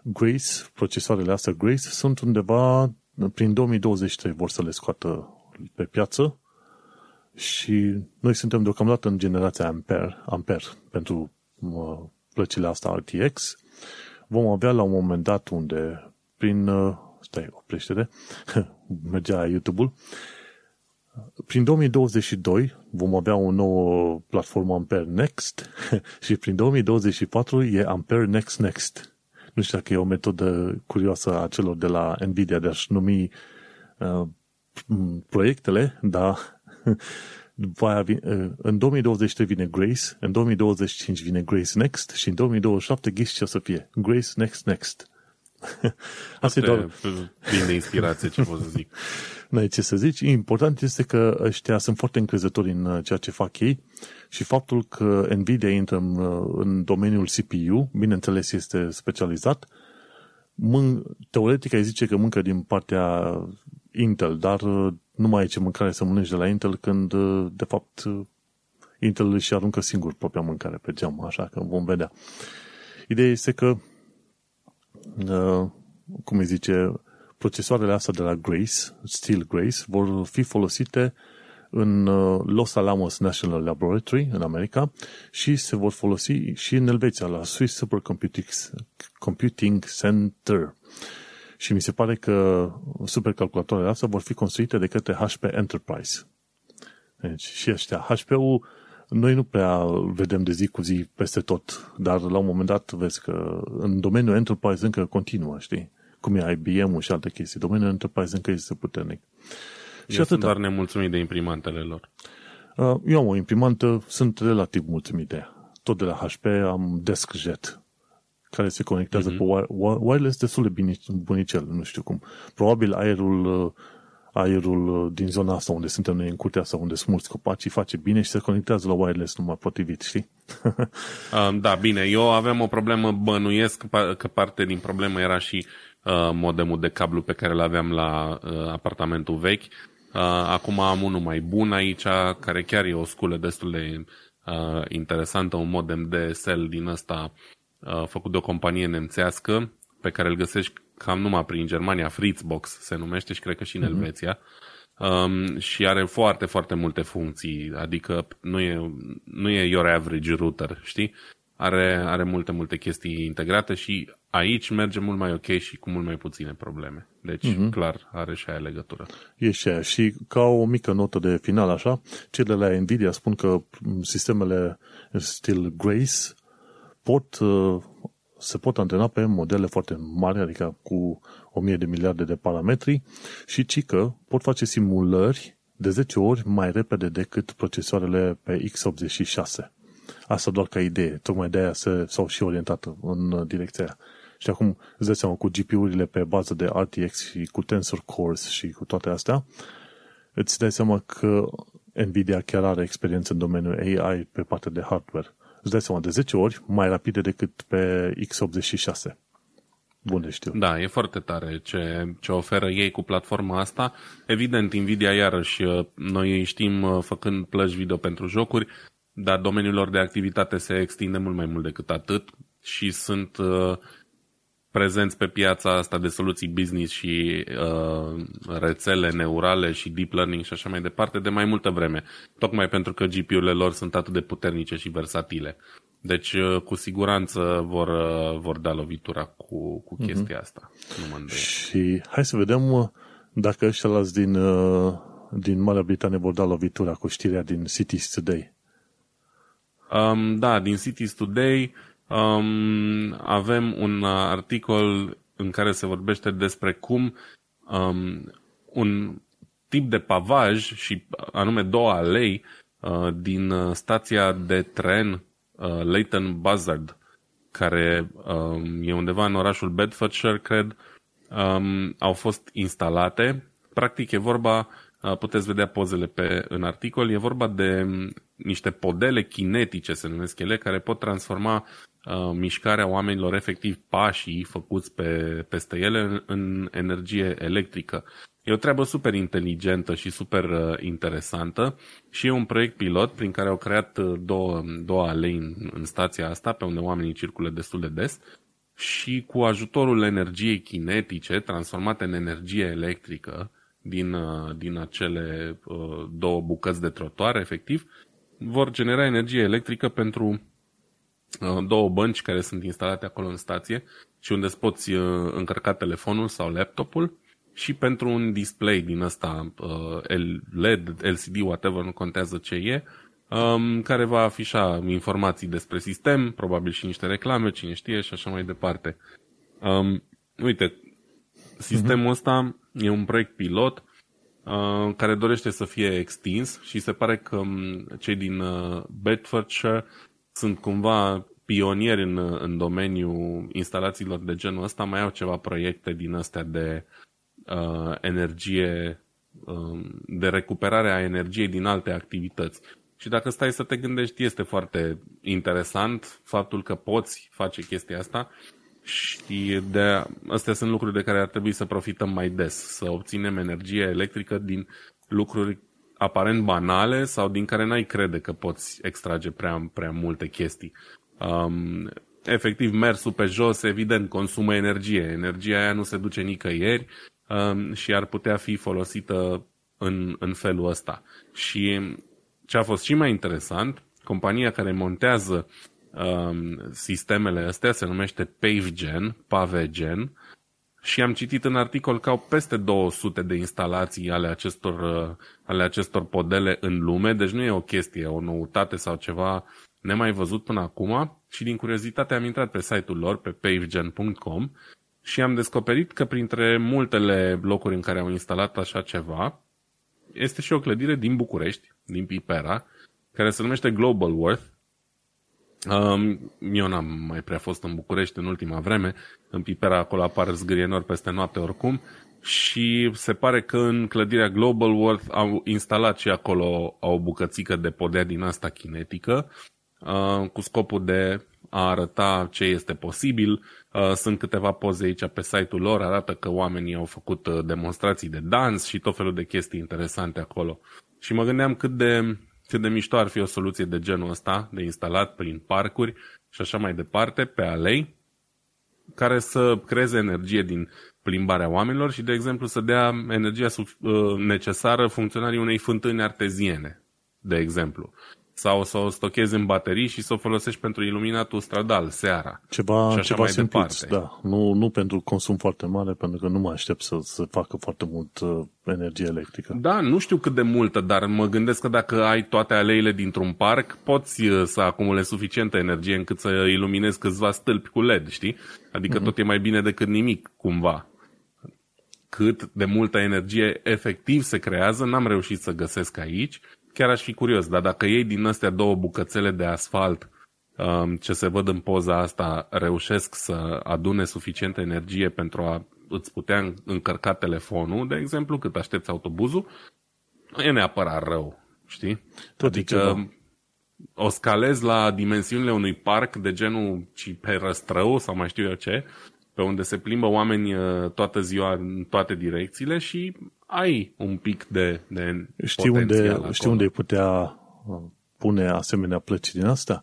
Grace, procesoarele astea Grace, sunt undeva prin 2023 vor să le scoată pe piață și noi suntem deocamdată în generația Ampere, Ampere pentru plăcile astea RTX. Vom avea la un moment dat unde prin, stai, oprește mergea YouTube-ul, prin 2022 vom avea o nouă platformă Ampere Next și prin 2024 e Ampere Next Next. Nu știu dacă e o metodă curioasă a celor de la Nvidia de a-și numi uh, proiectele, dar după aia vine, uh, în 2023 vine Grace, în 2025 vine Grace Next și în 2027 ghiși ce o să fie. Grace Next Next. Asta e doar... Plin de inspirație, ce pot să zic. N-ai ce să zici. Important este că ăștia sunt foarte încrezători în uh, ceea ce fac ei și faptul că Nvidia intră în, uh, în domeniul CPU, bineînțeles este specializat, mân- teoretic ai zice că mâncă din partea Intel, dar uh, nu mai ai ce mâncare să mănânci de la Intel când, de fapt, Intel își aruncă singur propria mâncare pe geam, așa că vom vedea. Ideea este că, cum îi zice, procesoarele astea de la Grace, Steel Grace, vor fi folosite în uh, Los Alamos National Laboratory în America și se vor folosi și în Elveția, la Swiss Supercomputing Computing Center. Și mi se pare că supercalculatoarele astea vor fi construite de către HP Enterprise. Deci și ăștia. HP-ul noi nu prea vedem de zi cu zi peste tot, dar la un moment dat vezi că în domeniul Enterprise încă continuă, știi? cum e IBM-ul și alte chestii. Domeniul Enterprise încă este puternic. Eu și sunt doar nemulțumit de imprimantele lor. Uh, eu am o imprimantă, sunt relativ mulțumit de ea. Tot de la HP am DeskJet, care se conectează mm-hmm. pe wireless destul de bine, bunicel, nu știu cum. Probabil aerul, uh, aerul din zona asta unde suntem noi în curtea sau unde sunt mulți copaci, face bine și se conectează la wireless numai potrivit, știi? da, bine, eu aveam o problemă, bănuiesc că parte din problemă era și uh, modemul de cablu pe care îl aveam la uh, apartamentul vechi. Uh, acum am unul mai bun aici, care chiar e o sculă destul de uh, interesantă, un modem DSL din ăsta uh, făcut de o companie nemțească, pe care îl găsești cam numai prin Germania, Fritzbox se numește și cred că și în uh-huh. Elveția. Um, și are foarte, foarte multe funcții, adică nu e, nu e your average router, știi? Are, are multe, multe chestii integrate și aici merge mult mai ok și cu mult mai puține probleme. Deci, uh-huh. clar, are și aia legătură. E și aia. Și ca o mică notă de final, așa, cele la Nvidia spun că sistemele stil Grace pot uh, se pot antrena pe modele foarte mari, adică cu 1000 de miliarde de parametri și ci că pot face simulări de 10 ori mai repede decât procesoarele pe x86. Asta doar ca idee. Tocmai de aia se, s-au și orientat în direcția aia. Și acum îți dai seama, cu GPU-urile pe bază de RTX și cu Tensor Cores și cu toate astea, îți dai seama că Nvidia chiar are experiență în domeniul AI pe partea de hardware îți dai seama, de 10 ori mai rapide decât pe x86. Bun de știu. Da, e foarte tare ce, ce oferă ei cu platforma asta. Evident, Nvidia iarăși, uh, noi știm uh, făcând plăci video pentru jocuri, dar domeniul lor de activitate se extinde mult mai mult decât atât și sunt uh, prezenți pe piața asta de soluții business și uh, rețele neurale și deep learning și așa mai departe de mai multă vreme, tocmai pentru că GPU-urile lor sunt atât de puternice și versatile. Deci, uh, cu siguranță vor, uh, vor da lovitura cu, cu mhm. chestia mm-hmm. asta. Nu mă Și hai să vedem uh, dacă ăștia din, din Marea Britanie vor da lovitura cu știrea din Cities Today. Um, da, din Cities Today um, avem un articol în care se vorbește despre cum um, un tip de pavaj și anume două alei uh, din stația de tren uh, Leighton Buzzard, care um, e undeva în orașul Bedfordshire, cred, um, au fost instalate. Practic e vorba, uh, puteți vedea pozele pe, în articol, e vorba de um, niște podele kinetice, se numesc ele, care pot transforma Uh, mișcarea oamenilor, efectiv pașii făcuți pe, peste ele în, în energie electrică. E o treabă super inteligentă și super uh, interesantă și e un proiect pilot prin care au creat uh, două, două alei în, în stația asta, pe unde oamenii circulă destul de des și cu ajutorul energiei kinetice transformate în energie electrică din, uh, din acele uh, două bucăți de trotuar, efectiv, vor genera energie electrică pentru Uh, două bănci care sunt instalate acolo în stație și unde îți poți uh, încărca telefonul sau laptopul și pentru un display din ăsta uh, LED, LCD, whatever, nu contează ce e, um, care va afișa informații despre sistem, probabil și niște reclame, cine știe și așa mai departe. Um, uite, sistemul uh-huh. ăsta e un proiect pilot uh, care dorește să fie extins și se pare că um, cei din uh, Bedfordshire sunt cumva pionieri în, în domeniul instalațiilor de genul ăsta, mai au ceva proiecte din astea de uh, energie, uh, de recuperare a energiei din alte activități. Și dacă stai să te gândești, este foarte interesant faptul că poți face chestia asta și de, astea sunt lucruri de care ar trebui să profităm mai des, să obținem energie electrică din lucruri aparent banale sau din care n-ai crede că poți extrage prea, prea multe chestii. Um, efectiv, mersul pe jos, evident, consumă energie. Energia aia nu se duce nicăieri um, și ar putea fi folosită în, în felul ăsta. Și ce a fost și mai interesant, compania care montează um, sistemele astea se numește PaveGen, PaveGen, și am citit în articol că au peste 200 de instalații ale acestor, uh, ale acestor podele în lume, deci nu e o chestie, o noutate sau ceva nemai văzut până acum și din curiozitate am intrat pe site-ul lor, pe pavegen.com și am descoperit că printre multele locuri în care au instalat așa ceva, este și o clădire din București, din Pipera, care se numește Global Worth. Um, eu n-am mai prea fost în București în ultima vreme, în Pipera acolo apar zgârienori peste noapte oricum și se pare că în clădirea Global World au instalat și acolo o bucățică de podea din asta kinetică uh, cu scopul de a arăta ce este posibil. Uh, sunt câteva poze aici pe site-ul lor, arată că oamenii au făcut uh, demonstrații de dans și tot felul de chestii interesante acolo. Și mă gândeam cât de, cât de mișto ar fi o soluție de genul ăsta, de instalat prin parcuri și așa mai departe, pe alei, care să creeze energie din plimbarea oamenilor și, de exemplu, să dea energia uh, necesară funcționarii unei fântâni arteziene, de exemplu. Sau să o stochezi în baterii și să o folosești pentru iluminatul stradal seara. Ceva, și așa ceva mai simpliți, da. Nu, nu pentru consum foarte mare, pentru că nu mă aștept să, să facă foarte mult uh, energie electrică. Da, nu știu cât de multă, dar mă gândesc că dacă ai toate aleile dintr-un parc, poți uh, să acumulezi suficientă energie încât să iluminezi câțiva stâlpi cu LED, știi? Adică mm-hmm. tot e mai bine decât nimic, cumva cât de multă energie efectiv se creează, n-am reușit să găsesc aici. Chiar aș fi curios, dar dacă ei din astea două bucățele de asfalt um, ce se văd în poza asta reușesc să adune suficientă energie pentru a îți putea încărca telefonul, de exemplu, cât aștepți autobuzul, nu e neapărat rău, știi? Tot adică o scalezi la dimensiunile unui parc de genul pe răstrău sau mai știu eu ce, pe unde se plimbă oameni uh, toată ziua în toate direcțiile și ai un pic de, de știi unde, acolo. știi unde putea uh, pune asemenea plăci din asta?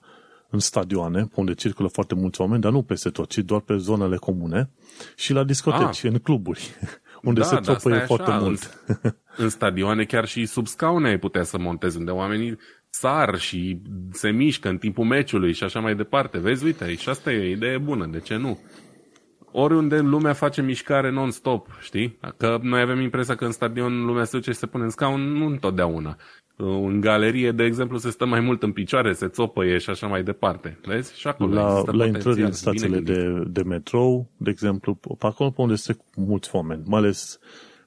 În stadioane, unde circulă foarte mulți oameni, dar nu peste tot, ci doar pe zonele comune și la discoteci, ah. în cluburi, unde da, se țopăie foarte așa, mult. În, în stadioane, chiar și sub scaune ai putea să montezi, unde oamenii sar și se mișcă în timpul meciului și așa mai departe. Vezi, uite, și asta e o idee bună, de ce nu? Oriunde lumea face mișcare non-stop, știi? Că noi avem impresia că în stadion lumea se duce și se pune în scaun, nu întotdeauna. În galerie, de exemplu, se stă mai mult în picioare, se țopăie și așa mai departe. Vezi? Și acolo la, la intrări în stațiile de, de metrou, de exemplu, pe acolo pe unde se mulți oameni, mai ales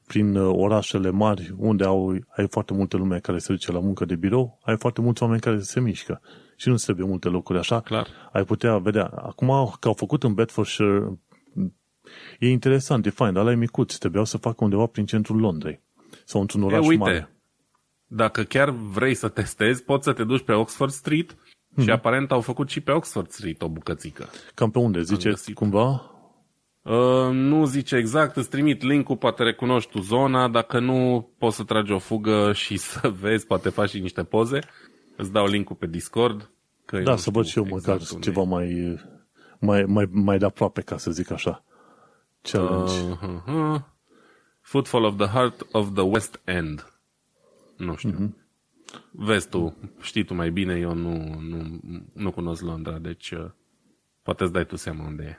prin uh, orașele mari, unde au, ai foarte multe lume care se duce la muncă de birou, ai foarte mulți oameni care se mișcă. Și nu trebuie multe locuri așa. Clar. Ai putea vedea. Acum că au făcut în Bedfordshire E interesant, e fain, dar la e micuț, trebuiau să facă undeva prin centrul Londrei sau într-un oraș e, uite, mare. Dacă chiar vrei să testezi, poți să te duci pe Oxford Street hmm. și mhm. aparent au făcut și pe Oxford Street o bucățică. Cam pe unde? Zice cumva? Uh, nu zice exact, îți trimit link-ul, poate recunoști tu zona, dacă nu poți să tragi o fugă și să vezi, poate faci și niște poze. Îți dau link-ul pe Discord. Că da, să văd și eu exact măcar ceva mai, mai, mai, mai de aproape, ca să zic așa. Challenge. Uh-huh. Footfall of the Heart of the West End. Nu știu. Uh-huh. Vezi tu, știi tu mai bine, eu nu, nu, nu cunosc Londra, deci uh, poate îți dai tu seama unde e.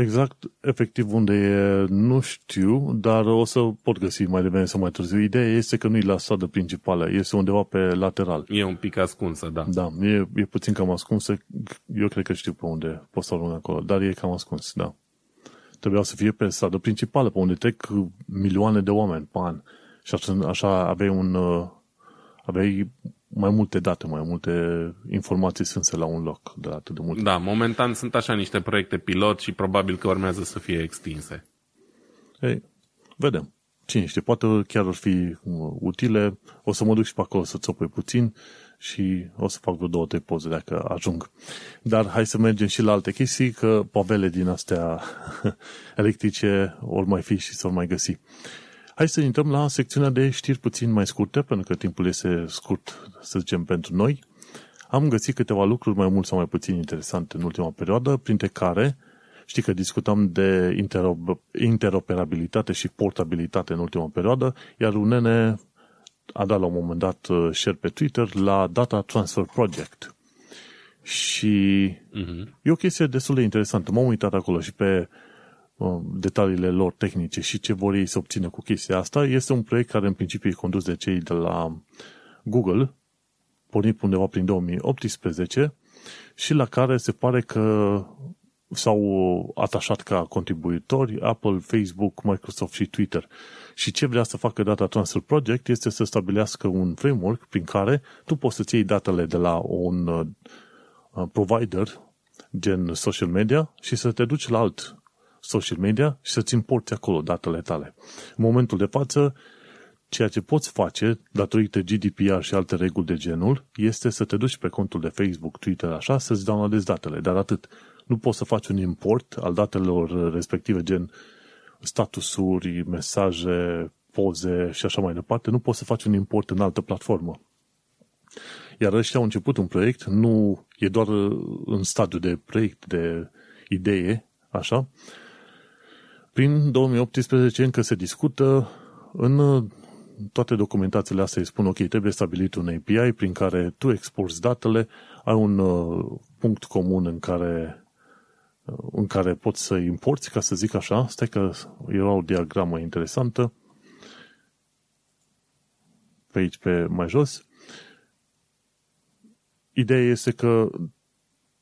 Exact, efectiv unde e, nu știu, dar o să pot găsi mai devreme sau mai târziu. Ideea este că nu e la stradă principală, este undeva pe lateral. E un pic ascunsă, da. Da, e, e puțin cam ascunsă. Eu cred că știu pe unde pot să ajung acolo, dar e cam ascuns, da trebuiau să fie pe stradă principală, pe unde trec milioane de oameni pe an. Și așa aveai un uh, aveai mai multe date, mai multe informații strânse la un loc de atât de multe. Da, momentan sunt așa niște proiecte pilot și probabil că urmează să fie extinse. Ei, vedem. Cine știe, poate chiar ar fi uh, utile. O să mă duc și pe acolo să țopui puțin și o să fac vreo două, trei poze dacă ajung. Dar hai să mergem și la alte chestii, că pavele din astea electrice ori mai fi și să mai găsi. Hai să intrăm la secțiunea de știri puțin mai scurte, pentru că timpul este scurt, să zicem, pentru noi. Am găsit câteva lucruri mai mult sau mai puțin interesante în ultima perioadă, printre care Știi că discutam de interoperabilitate și portabilitate în ultima perioadă, iar unele a dat la un moment dat uh, share pe Twitter la Data Transfer Project. Și uh-huh. e o chestie destul de interesantă. M-am uitat acolo și pe uh, detaliile lor tehnice și ce vor ei să obțină cu chestia asta. Este un proiect care în principiu e condus de cei de la Google, pornit undeva prin 2018 și la care se pare că s-au atașat ca contribuitori Apple, Facebook, Microsoft și Twitter. Și ce vrea să facă Data Transfer Project este să stabilească un framework prin care tu poți să-ți iei datele de la un uh, provider gen social media și să te duci la alt social media și să-ți importi acolo datele tale. În momentul de față, ceea ce poți face, datorită GDPR și alte reguli de genul, este să te duci pe contul de Facebook, Twitter, așa, să-ți downloadezi datele, dar atât. Nu poți să faci un import al datelor respective, gen statusuri, mesaje, poze și așa mai departe, nu poți să faci un import în altă platformă. Iar ăștia au început un proiect, nu e doar în stadiu de proiect, de idee, așa. Prin 2018 încă se discută în toate documentațiile astea îi spun, ok, trebuie stabilit un API prin care tu exporți datele, ai un uh, punct comun în care uh, în care poți să importi, ca să zic așa, stai că era o diagramă interesantă pe aici, pe mai jos. Ideea este că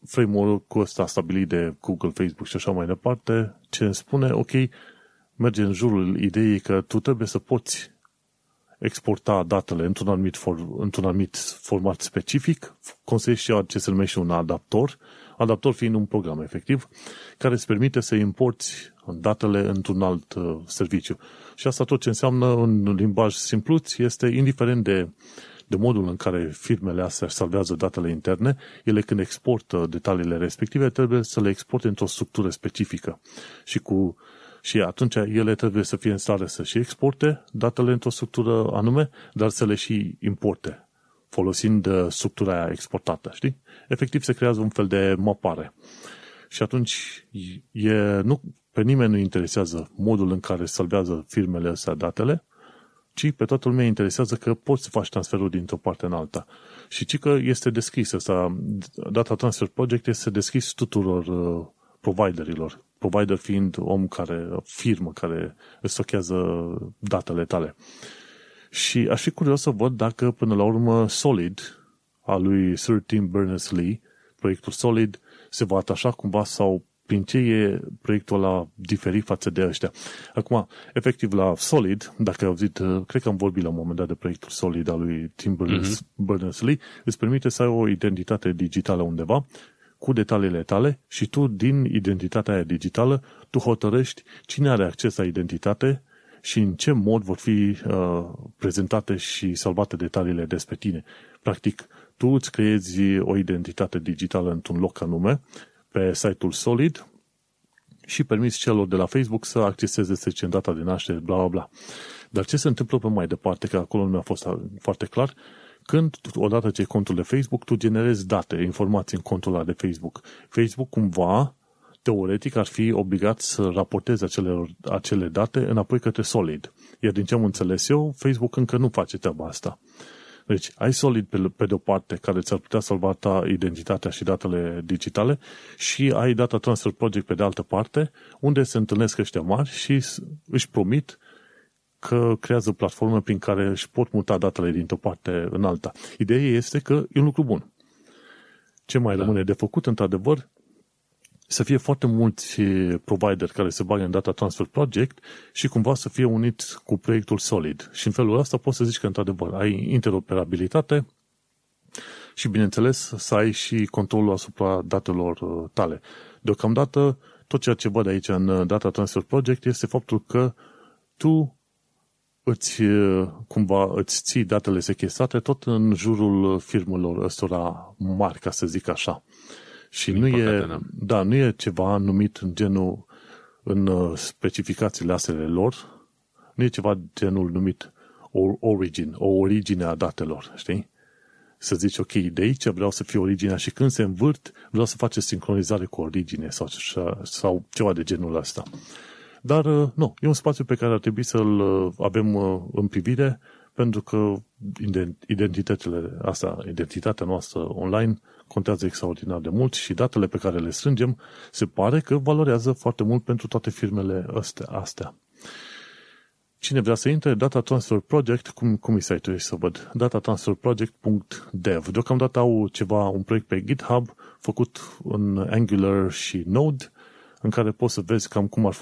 framework-ul ăsta stabilit de Google, Facebook și așa mai departe, ce îmi spune, ok, merge în jurul ideii că tu trebuie să poți exporta datele într-un anumit, for, într-un anumit format specific, consește ce se numește un adaptor, adaptor fiind un program efectiv, care îți permite să importi datele într-un alt uh, serviciu. Și asta tot ce înseamnă în limbaj simpluț este indiferent de, de modul în care firmele astea salvează datele interne, ele când exportă detaliile respective trebuie să le exporte într-o structură specifică. Și cu și atunci ele trebuie să fie în stare să și exporte datele într-o structură anume, dar să le și importe, folosind uh, structura aia exportată, știi? Efectiv se creează un fel de mapare. Și atunci e, nu, pe nimeni nu interesează modul în care salvează firmele astea datele, ci pe toată lumea interesează că poți să faci transferul dintr-o parte în alta. Și ci că este deschis asta, Data Transfer Project este deschis tuturor uh, providerilor, provider fiind om care, firmă care stochează datele tale. Și aș fi curios să văd dacă până la urmă Solid, a lui Sir Tim Berners-Lee, proiectul Solid, se va atașa cumva sau prin ce e proiectul ăla diferit față de ăștia. Acum, efectiv, la Solid, dacă ai auzit, cred că am vorbit la un moment dat de proiectul Solid al lui Tim Berners-Lee, mm-hmm. îți permite să ai o identitate digitală undeva cu detaliile tale și tu, din identitatea aia digitală, tu hotărăști cine are acces la identitate și în ce mod vor fi uh, prezentate și salvate detaliile despre tine. Practic, tu îți creezi o identitate digitală într-un loc anume, pe site-ul Solid, și permiți celor de la Facebook să acceseze, să zicem, data de naștere, bla, bla, bla. Dar ce se întâmplă pe mai departe, că acolo nu mi-a fost foarte clar, când, odată ce ai contul de Facebook, tu generezi date, informații în contul ăla de Facebook. Facebook cumva, teoretic, ar fi obligat să raporteze acele, acele date înapoi către Solid. Iar din ce am înțeles eu, Facebook încă nu face treaba asta. Deci, ai Solid pe, pe de-o parte care ți-ar putea salva ta identitatea și datele digitale și ai Data Transfer Project pe de altă parte, unde se întâlnesc ăștia mari și își promit că creează platforme prin care își pot muta datele dintr-o parte în alta. Ideea este că e un lucru bun. Ce mai da. rămâne de făcut, într-adevăr, să fie foarte mulți provider care se bagă în Data Transfer Project și cumva să fie unit cu proiectul Solid. Și în felul ăsta poți să zici că, într-adevăr, ai interoperabilitate și, bineînțeles, să ai și controlul asupra datelor uh, tale. Deocamdată, tot ceea ce văd aici în uh, Data Transfer Project este faptul că tu îți, cumva, îți ții datele sechestrate tot în jurul firmelor ăstora mari, ca să zic așa. Și Din nu păcate, e, da. da, nu e ceva numit în genul, în uh, specificațiile asele lor, nu e ceva genul numit origin, o origine a datelor, știi? Să zici, ok, de aici vreau să fie originea și când se învârt, vreau să faceți sincronizare cu origine sau, sau ceva de genul ăsta. Dar, uh, nu, e un spațiu pe care ar trebui să-l uh, avem uh, în privire, pentru că identitățile astea, identitatea noastră online contează extraordinar de mult și datele pe care le strângem se pare că valorează foarte mult pentru toate firmele astea. astea. Cine vrea să intre, Data Transfer Project, cum, cum e site-ul să văd? datatransferproject.dev. Deocamdată au ceva, un proiect pe GitHub făcut în Angular și Node în care poți să vezi cam cum, ar,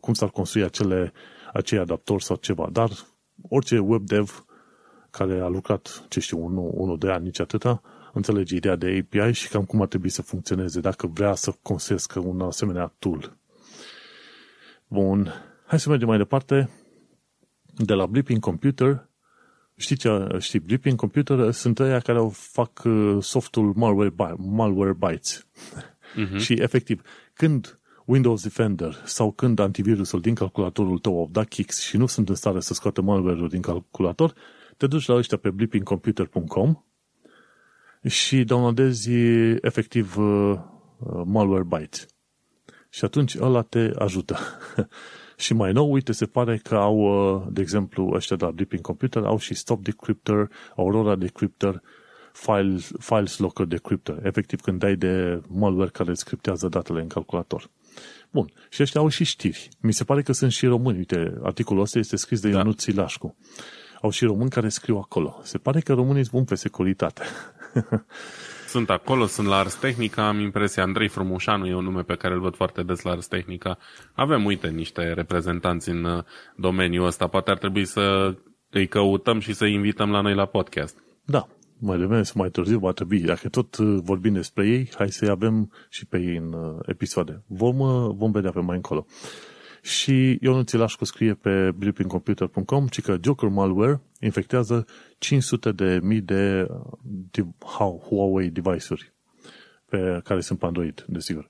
cum s-ar construi acele, acei adaptori sau ceva. Dar orice web dev care a lucrat, ce știu, unul, unul de ani, nici atâta, înțelege ideea de API și cam cum ar trebui să funcționeze dacă vrea să construiască un asemenea tool. Bun. Hai să mergem mai departe. De la Blipping Computer, știi ce, știi, Blipping Computer sunt ăia care au fac uh, softul Malware, Malware Bytes. Uh-huh. și efectiv, când Windows Defender sau când antivirusul din calculatorul tău au dat kicks și nu sunt în stare să scoată malware-ul din calculator, te duci la ăștia pe blippingcomputer.com și downloadezi efectiv uh, uh, malware byte. Și atunci ăla te ajută. și mai nou, uite, se pare că au, uh, de exemplu, ăștia de la Blipping Computer au și Stop Decryptor, Aurora Decryptor, Files, Files Locker Decryptor. Efectiv, când dai de malware care îți criptează datele în calculator. Bun. Și ăștia au și știri. Mi se pare că sunt și români. Uite, articolul ăsta este scris de da. Ionuț Silașcu. Au și români care scriu acolo. Se pare că românii sunt buni pe securitate. sunt acolo, sunt la Ars Technica, am impresia, Andrei Frumușanu e un nume pe care îl văd foarte des la Ars Technica. Avem, uite, niște reprezentanți în uh, domeniul ăsta. Poate ar trebui să îi căutăm și să-i invităm la noi la podcast. Da, mai devreme sau mai târziu va trebui. Dacă tot uh, vorbim despre ei, hai să-i avem și pe ei în uh, episoade. Vom, uh, vom vedea pe mai încolo. Și Ionul Țilașcu scrie pe blippingcomputer.com ci că Joker Malware infectează 500 de mii de Huawei device-uri pe care sunt pe Android, desigur.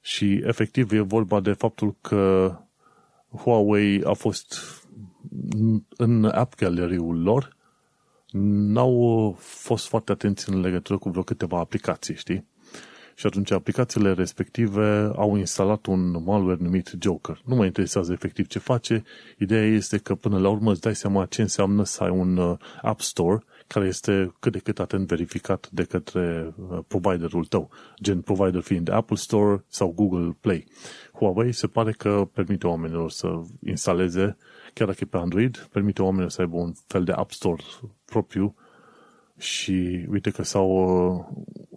Și efectiv e vorba de faptul că Huawei a fost în app gallery-ul lor n-au fost foarte atenți în legătură cu vreo câteva aplicații, știi? Și atunci aplicațiile respective au instalat un malware numit Joker. Nu mă interesează efectiv ce face. Ideea este că până la urmă îți dai seama ce înseamnă să ai un uh, App Store care este cât de cât atent verificat de către uh, providerul tău, gen provider fiind Apple Store sau Google Play. Huawei se pare că permite oamenilor să instaleze chiar dacă e pe Android, permite oamenilor să aibă un fel de App Store propriu și uite că s-au,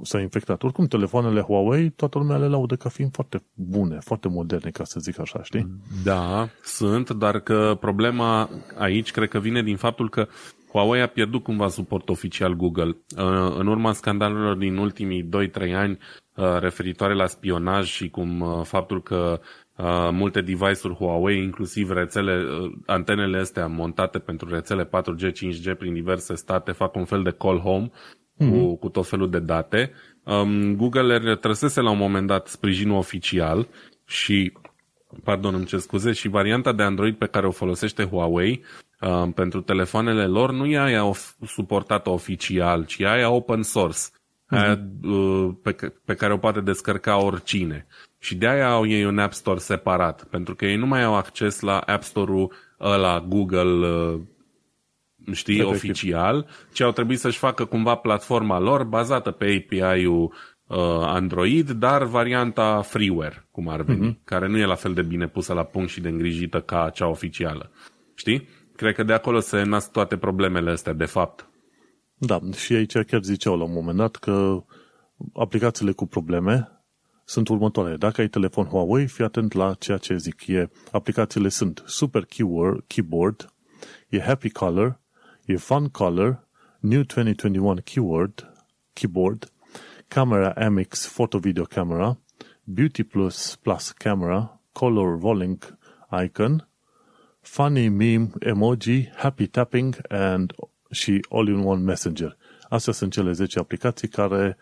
s-au infectat. Oricum, telefoanele Huawei, toată lumea le laudă ca fiind foarte bune, foarte moderne, ca să zic așa, știi? Da, sunt, dar că problema aici cred că vine din faptul că Huawei a pierdut cumva suport oficial Google. În urma scandalelor din ultimii 2-3 ani referitoare la spionaj și cum faptul că uh, multe device-uri Huawei, inclusiv rețele, uh, antenele astea montate pentru rețele 4G, 5G prin diverse state, fac un fel de call home mm-hmm. cu, mhm. cu tot felul de date. Um, Google le trăsese la un moment dat sprijinul oficial și pardon, îmi cer scuze, și varianta de Android pe care o folosește Huawei uh, pentru telefoanele lor nu e aia suportată oficial, ci aia open source, mm-hmm. Aia uh, pe, pe care o poate descărca oricine. Și de aia au ei un App Store separat, pentru că ei nu mai au acces la App Store-ul ăla Google, uh, știi, Efectiv. oficial, ci au trebuit să-și facă cumva platforma lor bazată pe API-ul uh, Android, dar varianta freeware, cum ar veni, uh-huh. care nu e la fel de bine pusă la punct și de îngrijită ca cea oficială. Știi? Cred că de acolo se nasc toate problemele astea, de fapt. Da, și aici chiar ziceau la un moment dat că aplicațiile cu probleme sunt următoarele. Dacă ai telefon Huawei, fii atent la ceea ce zic. E, aplicațiile sunt Super Keyword, Keyboard, e Happy Color, e Fun Color, New 2021 Keyword, Keyboard, Camera MX Photo Video Camera, Beauty Plus Plus Camera, Color Rolling Icon, Funny Meme Emoji, Happy Tapping and și All-in-One Messenger. Astea sunt cele 10 aplicații care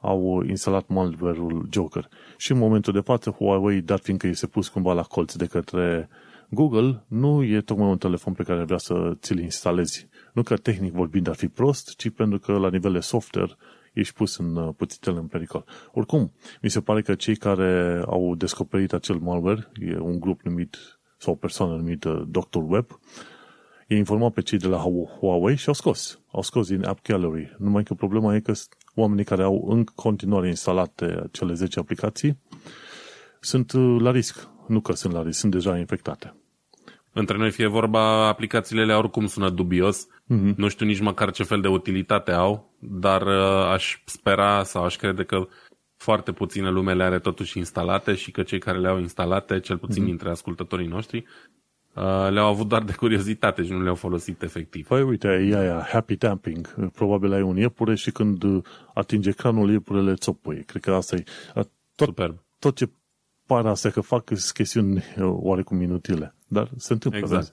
au instalat malware-ul Joker. Și în momentul de față, Huawei, dat fiindcă este pus cumva la colț de către Google, nu e tocmai un telefon pe care vrea să ți-l instalezi. Nu că tehnic vorbind ar fi prost, ci pentru că la nivel de software ești pus în uh, puțitele în pericol. Oricum, mi se pare că cei care au descoperit acel malware, e un grup numit sau o persoană numită Dr. Web, e informat pe cei de la Huawei și au scos. Au scos din App Gallery. Numai că problema e că oamenii care au în continuare instalate cele 10 aplicații sunt uh, la risc. Nu că sunt la risc, sunt deja infectate. Între noi fie vorba, aplicațiile oricum sună dubios. Mm-hmm. Nu știu nici măcar ce fel de utilitate au, dar uh, aș spera sau aș crede că foarte puține lume le are totuși instalate și că cei care le au instalate, cel puțin mm-hmm. dintre ascultătorii noștri, Uh, le-au avut doar de curiozitate și nu le-au folosit efectiv. Păi uite, e aia, happy tamping. Probabil ai un iepure și când atinge ecranul, iepurele țopăie. Cred că asta e. Tot, Superb. Tot ce par astea că fac chestiuni oarecum inutile. Dar se întâmplă. Exact. Vezi?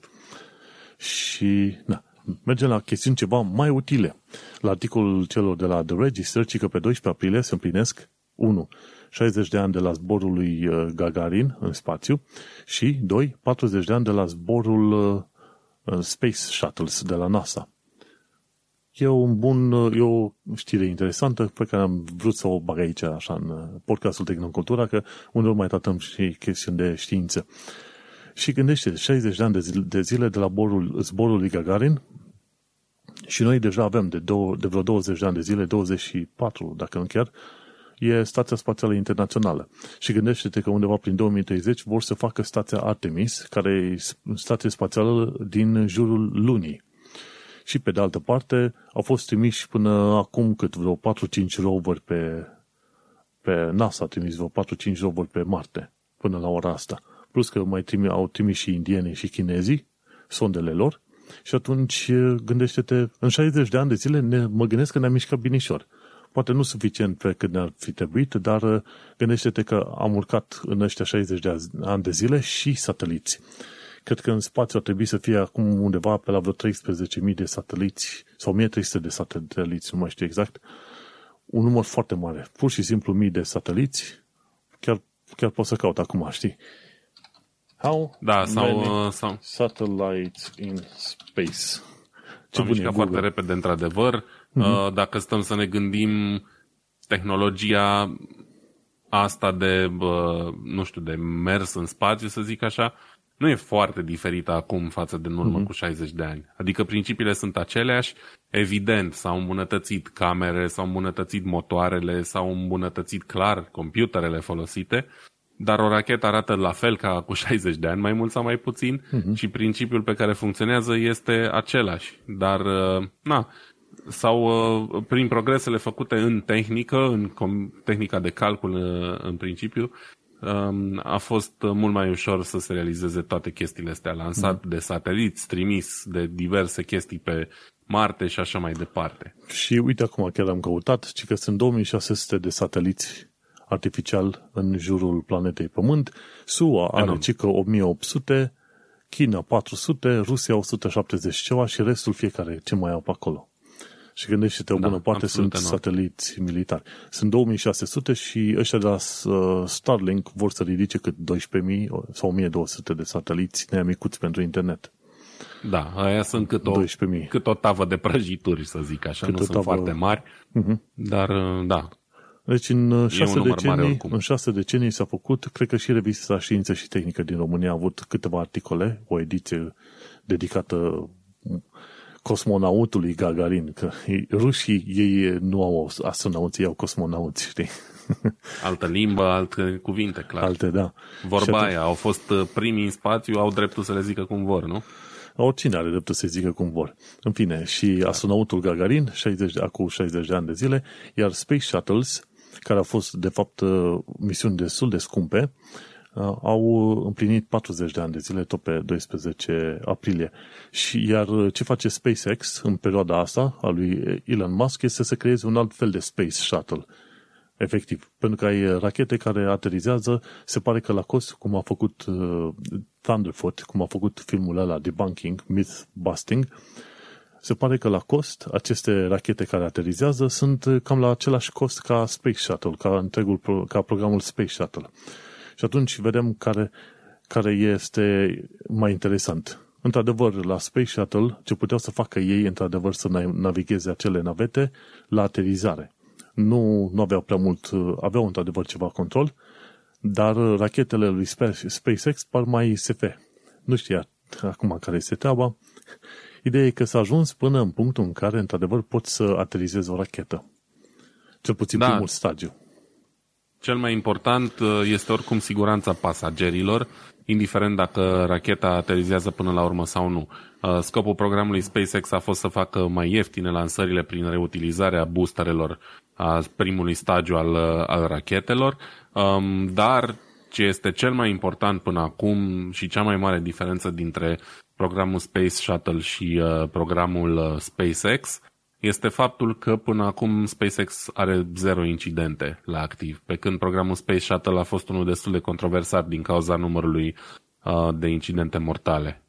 Și, na, mergem la chestiuni ceva mai utile. La articolul celor de la The Register, ci că pe 12 aprilie se împlinesc 1. 60 de ani de la zborul lui uh, Gagarin în spațiu și 2. 40 de ani de la zborul uh, Space Shuttles de la NASA. E un bun, uh, e o știre interesantă pe care am vrut să o bag aici așa în podcastul Tehnocultura, că uneori mai tratăm și chestiuni de știință. Și gândește, 60 de ani de zile de, zile de la zborul, zborul lui Gagarin și noi deja avem de, două, de vreo 20 de ani de zile, 24 dacă nu chiar, e Stația Spațială Internațională. Și gândește-te că undeva prin 2030 vor să facă stația Artemis, care e stația spațială din jurul lunii. Și pe de altă parte, au fost trimiși până acum cât vreo 4-5 rover pe, pe NASA, a trimis vreo 4-5 rover pe Marte până la ora asta. Plus că mai trimi, au trimis și indienii și chinezii sondele lor și atunci gândește-te, în 60 de ani de zile ne, mă gândesc că ne-am mișcat binișor. Poate nu suficient pe cât ne-ar fi trebuit, dar gândește-te că am urcat în ăștia 60 de ani de zile și sateliți. Cred că în spațiu ar trebui să fie acum undeva pe la vreo 13.000 de sateliți sau 1.300 de sateliți, nu mai știu exact. Un număr foarte mare. Pur și simplu mii de sateliți. Chiar, chiar pot să caut acum, știi? How da, sau, uh, sau... satellites in space. Ce am mișcat foarte repede, într-adevăr. Uh-huh. Dacă stăm să ne gândim tehnologia asta de, nu știu, de mers în spațiu, să zic așa, nu e foarte diferită acum față de în urmă uh-huh. cu 60 de ani. Adică principiile sunt aceleași, evident, s-au îmbunătățit camere, s-au îmbunătățit motoarele, s-au îmbunătățit clar computerele folosite, dar o rachetă arată la fel ca cu 60 de ani, mai mult sau mai puțin, uh-huh. și principiul pe care funcționează este același. Dar, uh, na, sau uh, prin progresele făcute în tehnică, în tehnica de calcul uh, în principiu, um, a fost mult mai ușor să se realizeze toate chestiile astea, lansat mm. de sateliți, trimis de diverse chestii pe Marte și așa mai departe. Și uite acum chiar am căutat, ci că sunt 2600 de sateliți artificial în jurul planetei Pământ. SUA are cică 1800, China 400, Rusia 170 ceva și restul fiecare ce mai au pe acolo. Și gândește-te, o bună da, parte sunt enorm. sateliți militari. Sunt 2600 și ăștia de la uh, Starlink vor să ridice cât 12.000 sau 1200 de sateliți neamicuți pentru internet. Da, aia sunt cât o, cât o tavă de prăjituri, să zic așa, cât nu sunt tavă... foarte mari, uh-huh. dar uh, da. Deci în uh, șase, decenii, în șase decenii s-a făcut, cred că și revista Știință și Tehnică din România a avut câteva articole, o ediție dedicată cosmonautului Gagarin, că rușii ei nu au astronauți, ei au cosmonauți, știi? Altă limbă, alte cuvinte, clar. Alte, da. Vorba atunci... aia, au fost uh, primii în spațiu, au dreptul să le zică cum vor, nu? Oricine are dreptul să zică cum vor. În fine, și astronautul Gagarin, 60 de, acum 60 de ani de zile, iar Space Shuttles, care au fost, de fapt, uh, misiuni destul de scumpe, Uh, au împlinit 40 de ani de zile, tot pe 12 aprilie. Și iar uh, ce face SpaceX în perioada asta, a lui Elon Musk, este să creeze un alt fel de Space Shuttle. Efectiv. Pentru că ai rachete care aterizează, se pare că la cost, cum a făcut uh, Thunderfoot, cum a făcut filmul ăla Debunking, Myth Busting, se pare că la cost, aceste rachete care aterizează sunt cam la același cost ca Space Shuttle, ca întregul, ca programul Space Shuttle. Și atunci vedem care, care este mai interesant. Într-adevăr, la Space Shuttle, ce puteau să facă ei, într-adevăr, să navigheze acele navete la aterizare. Nu, nu aveau prea mult, aveau într-adevăr ceva control, dar rachetele lui SpaceX par mai SF. Nu știa acum care este treaba. Ideea e că s-a ajuns până în punctul în care, într-adevăr, poți să aterizezi o rachetă. Cel puțin da. primul stadiu. Cel mai important uh, este oricum siguranța pasagerilor, indiferent dacă racheta aterizează până la urmă sau nu. Uh, scopul programului SpaceX a fost să facă mai ieftine lansările prin reutilizarea boosterelor a primului stagiu al, uh, al rachetelor, um, dar ce este cel mai important până acum și cea mai mare diferență dintre programul Space Shuttle și programul SpaceX este faptul că până acum SpaceX are zero incidente la activ, pe când programul Space Shuttle a fost unul destul de controversat din cauza numărului uh, de incidente mortale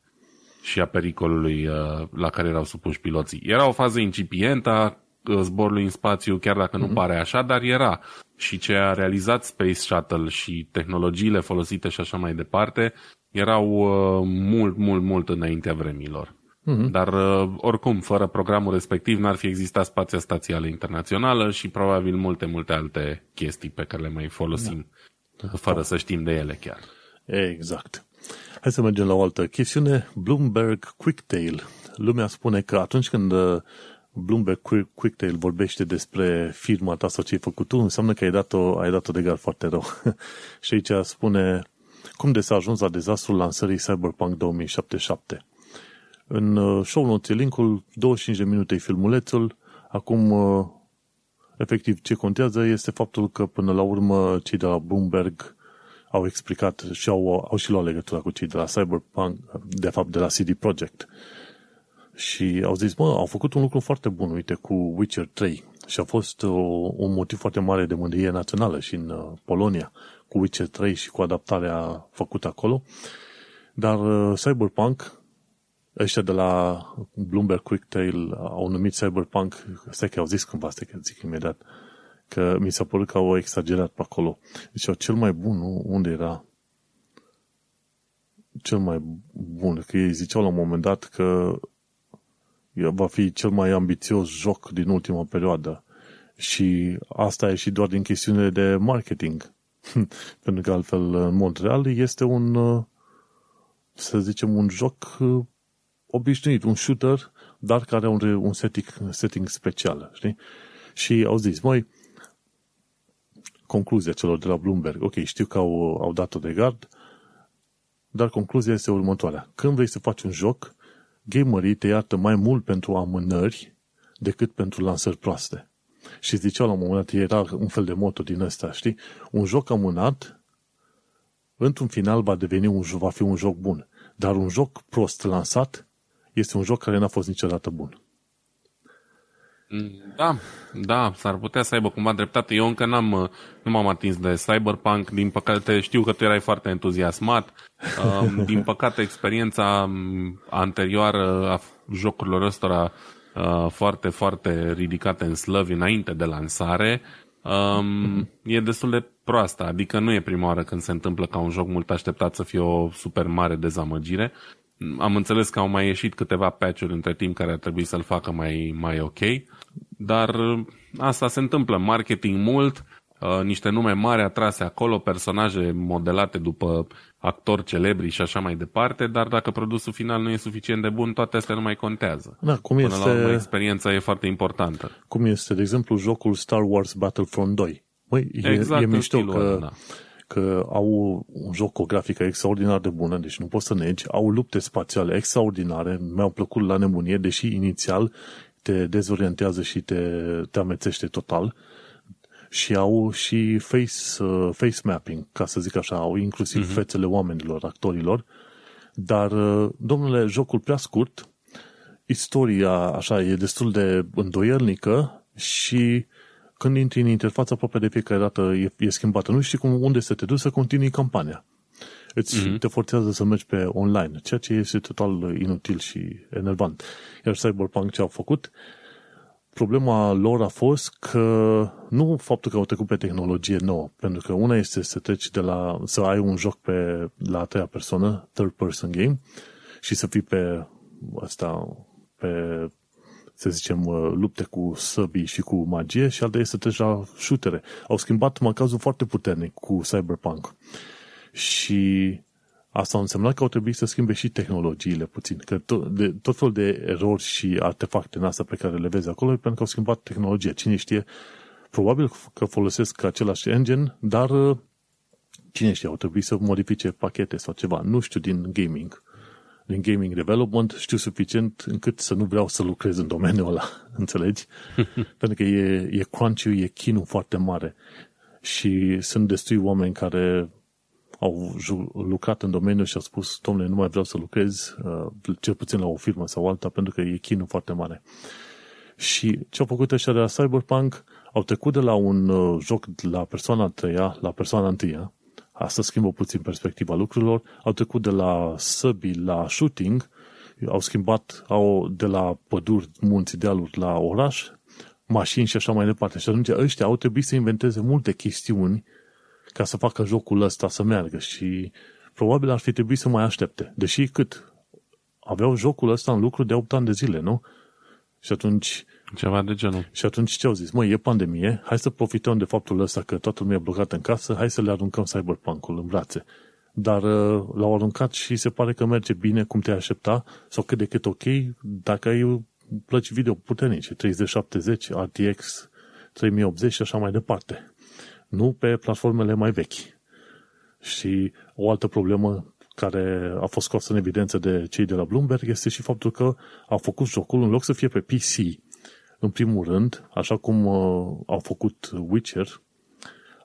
și a pericolului uh, la care erau supuși piloții. Era o fază incipientă a uh, zborului în spațiu, chiar dacă nu mm-hmm. pare așa, dar era. Și ce a realizat Space Shuttle și tehnologiile folosite și așa mai departe erau uh, mult, mult, mult înaintea vremilor. Mm-hmm. Dar uh, oricum, fără programul respectiv n-ar fi existat spația stațială internațională și probabil multe, multe alte chestii pe care le mai folosim da. fără da. să știm de ele chiar. Exact. Hai să mergem la o altă chestiune. Bloomberg Quicktail. Lumea spune că atunci când uh, Bloomberg Quicktail vorbește despre firma ta sau ce ai făcut tu, înseamnă că ai dat-o, ai dat-o de gar foarte rău. și aici spune cum de s-a ajuns la dezastrul lansării Cyberpunk 2077. În uh, show notes linkul, 25 de minute filmulețul, acum uh, efectiv ce contează este faptul că până la urmă cei de la Bloomberg au explicat și au, au și luat legătura cu cei de la Cyberpunk, de fapt de la CD Projekt. Și au zis, mă, au făcut un lucru foarte bun, uite, cu Witcher 3. Și a fost o, uh, un motiv foarte mare de mândrie națională și în uh, Polonia, cu Witcher 3 și cu adaptarea făcută acolo. Dar uh, Cyberpunk, ăștia de la Bloomberg Quicktail au numit Cyberpunk, stai că au zis cândva, stai că zic imediat, uh, că mi s-a părut că au exagerat pe acolo. Deci cel mai bun, nu? Unde era? Cel mai bun, că ei ziceau la un moment dat că va fi cel mai ambițios joc din ultima perioadă. Și asta e și doar din chestiune de marketing. Pentru că altfel, în mod real, este un, să zicem, un joc obișnuit, un shooter, dar care are un, un setting, setting special, știi? Și au zis, măi, concluzia celor de la Bloomberg. Ok, știu că au, au dat-o de gard, dar concluzia este următoarea. Când vrei să faci un joc, gamerii te iartă mai mult pentru amânări decât pentru lansări proaste. Și zicea la un moment dat, era un fel de moto din ăsta, știi? Un joc amânat, într-un final va deveni un, va fi un joc bun. Dar un joc prost lansat este un joc care n-a fost niciodată bun. Da, da, s-ar putea să aibă cumva dreptate. Eu încă n-am, nu m-am atins de Cyberpunk, din păcate știu că tu erai foarte entuziasmat. Um, din păcate, experiența anterioară a jocurilor ăstora uh, foarte, foarte ridicate în slăvi înainte de lansare um, e destul de proastă. Adică nu e prima oară când se întâmplă ca un joc mult așteptat să fie o super mare dezamăgire. Am înțeles că au mai ieșit câteva patch-uri între timp care ar trebui să-l facă mai, mai ok. Dar uh, asta se întâmplă, marketing mult, uh, niște nume mari atrase acolo, personaje modelate după actori celebri și așa mai departe, dar dacă produsul final nu e suficient de bun, toate astea nu mai contează. Da, cum Până este... la urmă, experiența e foarte importantă. Cum este, de exemplu, jocul Star Wars Battlefront 2. Băi, exact e, e mișto că, ăla, da. Că au un joc cu o grafică extraordinar de bună, deci nu poți să negi, au lupte spațiale extraordinare, mi-au plăcut la nebunie, deși inițial te dezorientează și te, te amețește total. Și au și face, uh, face mapping, ca să zic așa, au inclusiv uh-huh. fețele oamenilor, actorilor, dar, uh, domnule, jocul prea scurt, istoria, așa, e destul de îndoielnică și când intri în interfața aproape de fiecare dată e, e schimbată. Nu știi cum, unde să te duci să continui campania îți mm-hmm. te forțează să mergi pe online, ceea ce este total inutil și enervant. Iar Cyberpunk ce au făcut, problema lor a fost că nu faptul că au trecut pe tehnologie nouă, pentru că una este să treci de la, să ai un joc pe, la a treia persoană, third person game, și să fii pe asta, pe să zicem, lupte cu săbii și cu magie și alta este să treci la shootere. Au schimbat macazul foarte puternic cu Cyberpunk. Și asta a însemnat că au trebuit să schimbe și tehnologiile puțin. Că tot, de, tot felul de erori și artefacte în asta pe care le vezi acolo, pentru că au schimbat tehnologia. Cine știe, probabil că folosesc același engine, dar cine știe, au trebuit să modifice pachete sau ceva. Nu știu din gaming. Din gaming development știu suficient încât să nu vreau să lucrez în domeniul ăla, înțelegi? pentru că e, e crunch e chinul foarte mare. Și sunt destui oameni care au lucrat în domeniu și au spus, domnule, nu mai vreau să lucrez, uh, cel puțin la o firmă sau alta, pentru că e chinul foarte mare. Și ce au făcut ăștia de la Cyberpunk? Au trecut de la un uh, joc la persoana a treia la persoana întâia, asta schimbă puțin perspectiva lucrurilor, au trecut de la săbi la shooting, au schimbat au, de la păduri, munți, dealuri la oraș, mașini și așa mai departe. Și atunci ăștia au trebuit să inventeze multe chestiuni ca să facă jocul ăsta să meargă și probabil ar fi trebuit să mai aștepte. Deși cât? Aveau jocul ăsta în lucru de 8 ani de zile, nu? Și atunci... Ceva de genul. Și atunci ce au zis? Măi, e pandemie, hai să profităm de faptul ăsta că toată lumea e blocată în casă, hai să le aruncăm Cyberpunk-ul în brațe. Dar uh, l-au aruncat și se pare că merge bine cum te aștepta sau cât de cât ok dacă ai plăci video puternice, 3070, RTX 3080 și așa mai departe. Nu pe platformele mai vechi. Și o altă problemă care a fost scoasă în evidență de cei de la Bloomberg este și faptul că au făcut jocul în loc să fie pe PC. În primul rând, așa cum uh, au făcut Witcher,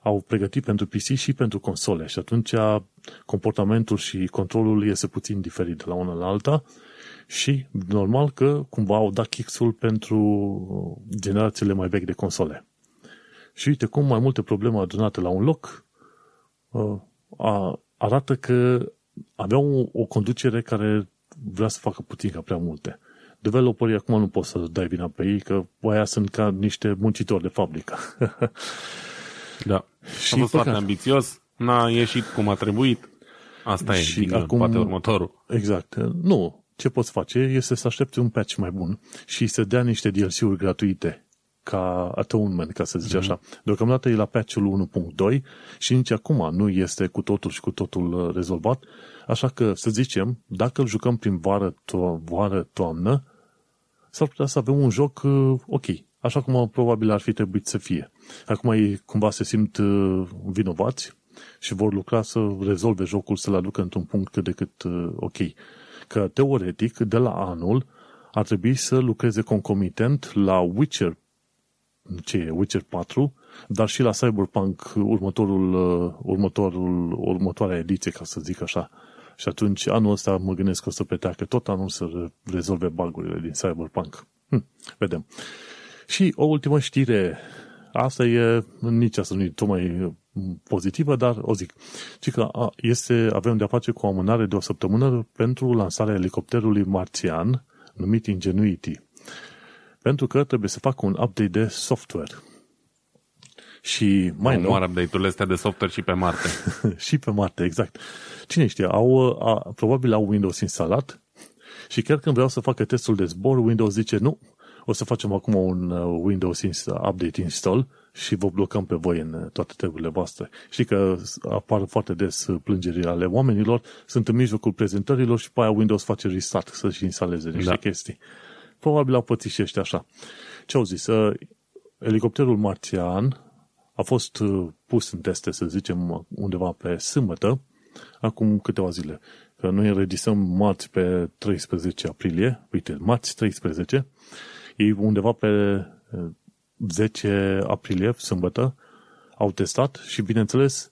au pregătit pentru PC și pentru console și atunci comportamentul și controlul este puțin diferit de la una la alta și normal că cumva au dat kick pentru generațiile mai vechi de console. Și uite cum mai multe probleme adunate la un loc uh, a, arată că aveau o, o conducere care vrea să facă puțin ca prea multe. Developerii acum nu pot să dai vina pe ei, că aia sunt ca niște muncitori de fabrică. da. Și a fost foarte ambițios, n-a ieșit cum a trebuit. Asta e, și acum, poate următorul. Exact. Nu, ce poți face este să aștepți un patch mai bun și să dea niște DLC-uri gratuite ca atonement, ca să zic mm-hmm. așa. Deocamdată e la patch-ul 1.2 și nici acum nu este cu totul și cu totul uh, rezolvat, așa că să zicem, dacă îl jucăm prin vară, to- vară toamnă, s-ar putea să avem un joc uh, ok, așa cum probabil ar fi trebuit să fie. Acum ei cumva se simt uh, vinovați și vor lucra să rezolve jocul, să-l aducă într-un punct cât de cât uh, ok. Că teoretic, de la anul, ar trebui să lucreze concomitent la Witcher ce e, Witcher 4, dar și la Cyberpunk următorul, uh, următorul, următoarea ediție, ca să zic așa. Și atunci anul ăsta mă gândesc că o să peteacă tot anul să rezolve bugurile din Cyberpunk. Hm, vedem. Și o ultimă știre, asta e, nici asta nu e tocmai pozitivă, dar o zic. Ci că este, avem de-a face cu o amânare de o săptămână pentru lansarea elicopterului marțian, numit Ingenuity. Pentru că trebuie să facă un update de software. Și mai nou... Mare update-urile astea de software și pe Marte. și pe Marte, exact. Cine știe, au, a, probabil au Windows instalat și chiar când vreau să facă testul de zbor, Windows zice nu, o să facem acum un uh, Windows Update install și vă blocăm pe voi în uh, toate treburile voastre. Știi că apar foarte des uh, plângerile ale oamenilor, sunt în mijlocul prezentărilor și pe aia Windows face restart să-și instaleze niște da. chestii. Probabil au pățit și ăștia așa. Ce au zis? Elicopterul marțian a fost pus în teste, să zicem, undeva pe sâmbătă, acum câteva zile. Că noi înregistrăm marți pe 13 aprilie, uite, marți 13, ei undeva pe 10 eh, aprilie, sâmbătă, au testat și, bineînțeles,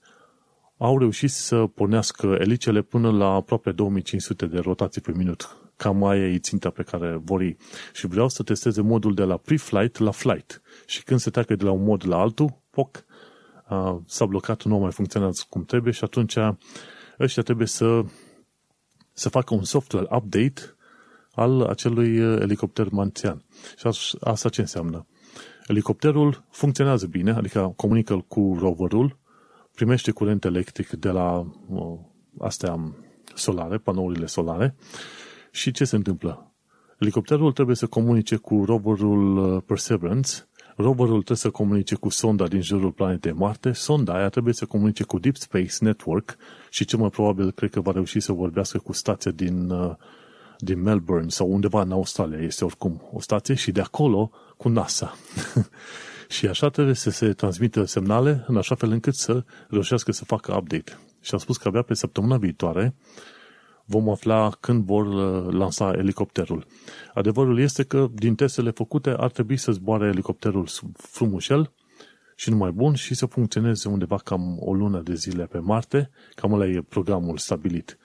au reușit să pornească elicele până la aproape 2500 de rotații pe minut. Cam mai e ținta pe care vor ei. Și vreau să testeze modul de la pre-flight la flight. Și când se treacă de la un mod la altul, poc, s-a blocat, nu mai funcționează cum trebuie și atunci ăștia trebuie să, să facă un software update al acelui eh, elicopter manțian. Și asta ce înseamnă? Elicopterul funcționează bine, adică comunică cu roverul, primește curent electric de la uh, astea solare, panourile solare și ce se întâmplă? Elicopterul trebuie să comunice cu roverul uh, Perseverance, roverul trebuie să comunice cu sonda din jurul planetei Marte, sonda aia trebuie să comunice cu Deep Space Network și ce mai probabil cred că va reuși să vorbească cu stația din uh, din Melbourne sau undeva în Australia, este oricum o stație, și de acolo cu NASA. și așa trebuie să se transmită semnale în așa fel încât să reușească să facă update. Și am spus că abia pe săptămâna viitoare vom afla când vor uh, lansa elicopterul. Adevărul este că din testele făcute ar trebui să zboare elicopterul frumușel și numai bun și să funcționeze undeva cam o lună de zile pe Marte, cam ăla e programul stabilit.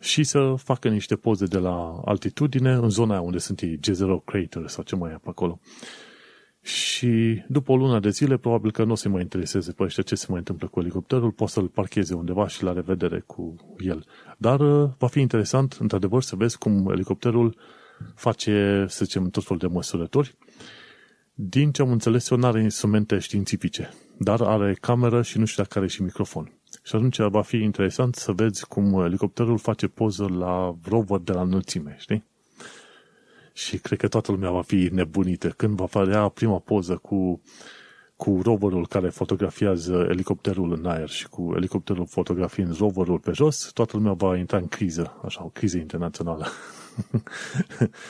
și să facă niște poze de la altitudine în zona unde sunt ei, G0 Crater sau ce mai e pe acolo. Și după o lună de zile, probabil că nu o să mai intereseze pe ăștia ce se mai întâmplă cu elicopterul, poți să-l parcheze undeva și la revedere cu el. Dar uh, va fi interesant, într-adevăr, să vezi cum elicopterul face, să zicem, tot felul de măsurători. Din ce am înțeles, eu nu are instrumente științifice, dar are cameră și nu știu dacă are și microfon. Și atunci va fi interesant să vezi cum elicopterul face poză la rover de la înălțime, știi? Și cred că toată lumea va fi nebunită când va face prima poză cu, cu roverul care fotografiază elicopterul în aer și cu elicopterul fotografiind roverul pe jos, toată lumea va intra în criză, așa, o criză internațională.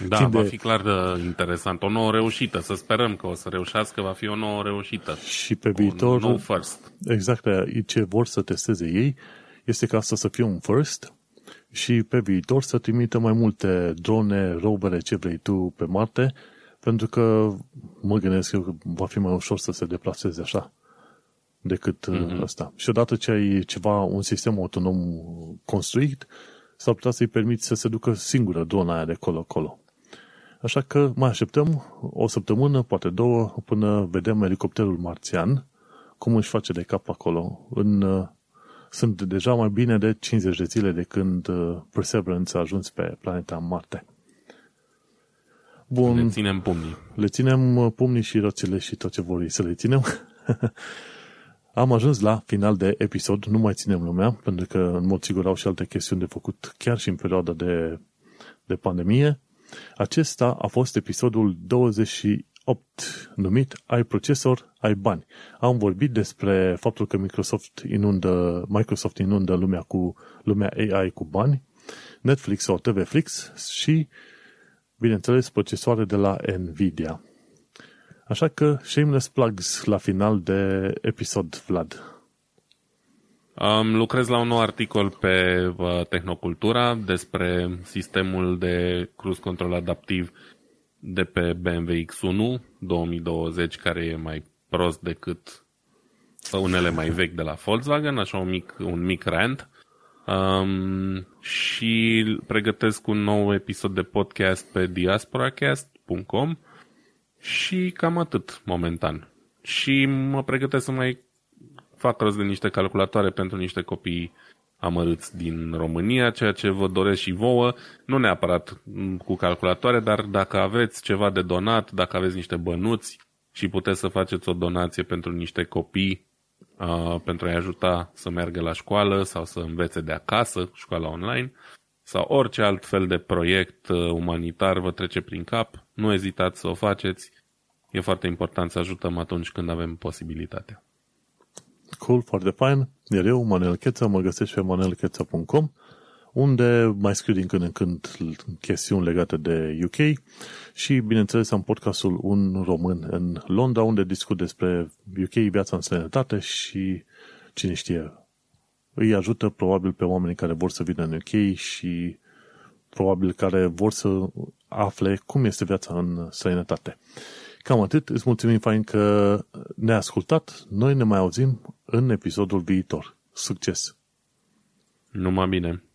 Da, Timp va de... fi clar de interesant. O nouă reușită. Să sperăm că o să reușească, va fi o nouă reușită. Și pe viitor... Un nou first. Exact, ce vor să testeze ei este ca asta să fie un first și pe viitor să trimită mai multe drone, rovere, ce vrei tu pe Marte, pentru că mă gândesc că va fi mai ușor să se deplaseze așa decât mm-hmm. ăsta. Și odată ce ai ceva, un sistem autonom construit, s-ar putea să-i permiți să se ducă singură drona aia de colo-colo. Așa că mai așteptăm o săptămână, poate două, până vedem elicopterul marțian, cum își face de cap acolo. În, sunt deja mai bine de 50 de zile de când uh, Perseverance a ajuns pe planeta Marte. Bun. Le ținem pumnii. Le ținem uh, pumnii și roțile și tot ce vor să le ținem. Am ajuns la final de episod, nu mai ținem lumea, pentru că în mod sigur au și alte chestiuni de făcut chiar și în perioada de, de pandemie. Acesta a fost episodul 28, numit Ai procesor, ai bani. Am vorbit despre faptul că Microsoft inundă, Microsoft inundă lumea cu lumea AI cu bani, Netflix sau TVFlix și, bineînțeles, procesoare de la Nvidia. Așa că shameless plugs la final de episod, Vlad. Um, lucrez la un nou articol pe uh, Tehnocultura despre sistemul de cruise control adaptiv de pe BMW X1 2020, care e mai prost decât unele mai vechi de la Volkswagen, așa un mic, un mic rant. Um, și pregătesc un nou episod de podcast pe diasporacast.com și cam atât momentan. Și mă pregătesc să mai fac rost de niște calculatoare pentru niște copii amărâți din România, ceea ce vă doresc și vouă, nu neapărat cu calculatoare, dar dacă aveți ceva de donat, dacă aveți niște bănuți și puteți să faceți o donație pentru niște copii uh, pentru a-i ajuta să meargă la școală sau să învețe de acasă, școala online, sau orice alt fel de proiect uh, umanitar vă trece prin cap, nu ezitați să o faceți. E foarte important să ajutăm atunci când avem posibilitatea. Cool, foarte fain. Iar eu, Manuel Cheța, mă găsesc pe manuelcheța.com unde mai scriu din când în când chestiuni legate de UK și, bineînțeles, am podcastul Un Român în Londra, unde discut despre UK, viața în sănătate și, cine știe, îi ajută probabil pe oamenii care vor să vină în UK și probabil care vor să afle cum este viața în străinătate. Cam atât, îți mulțumim fain că ne-ai ascultat. Noi ne mai auzim în episodul viitor. Succes! Numai bine!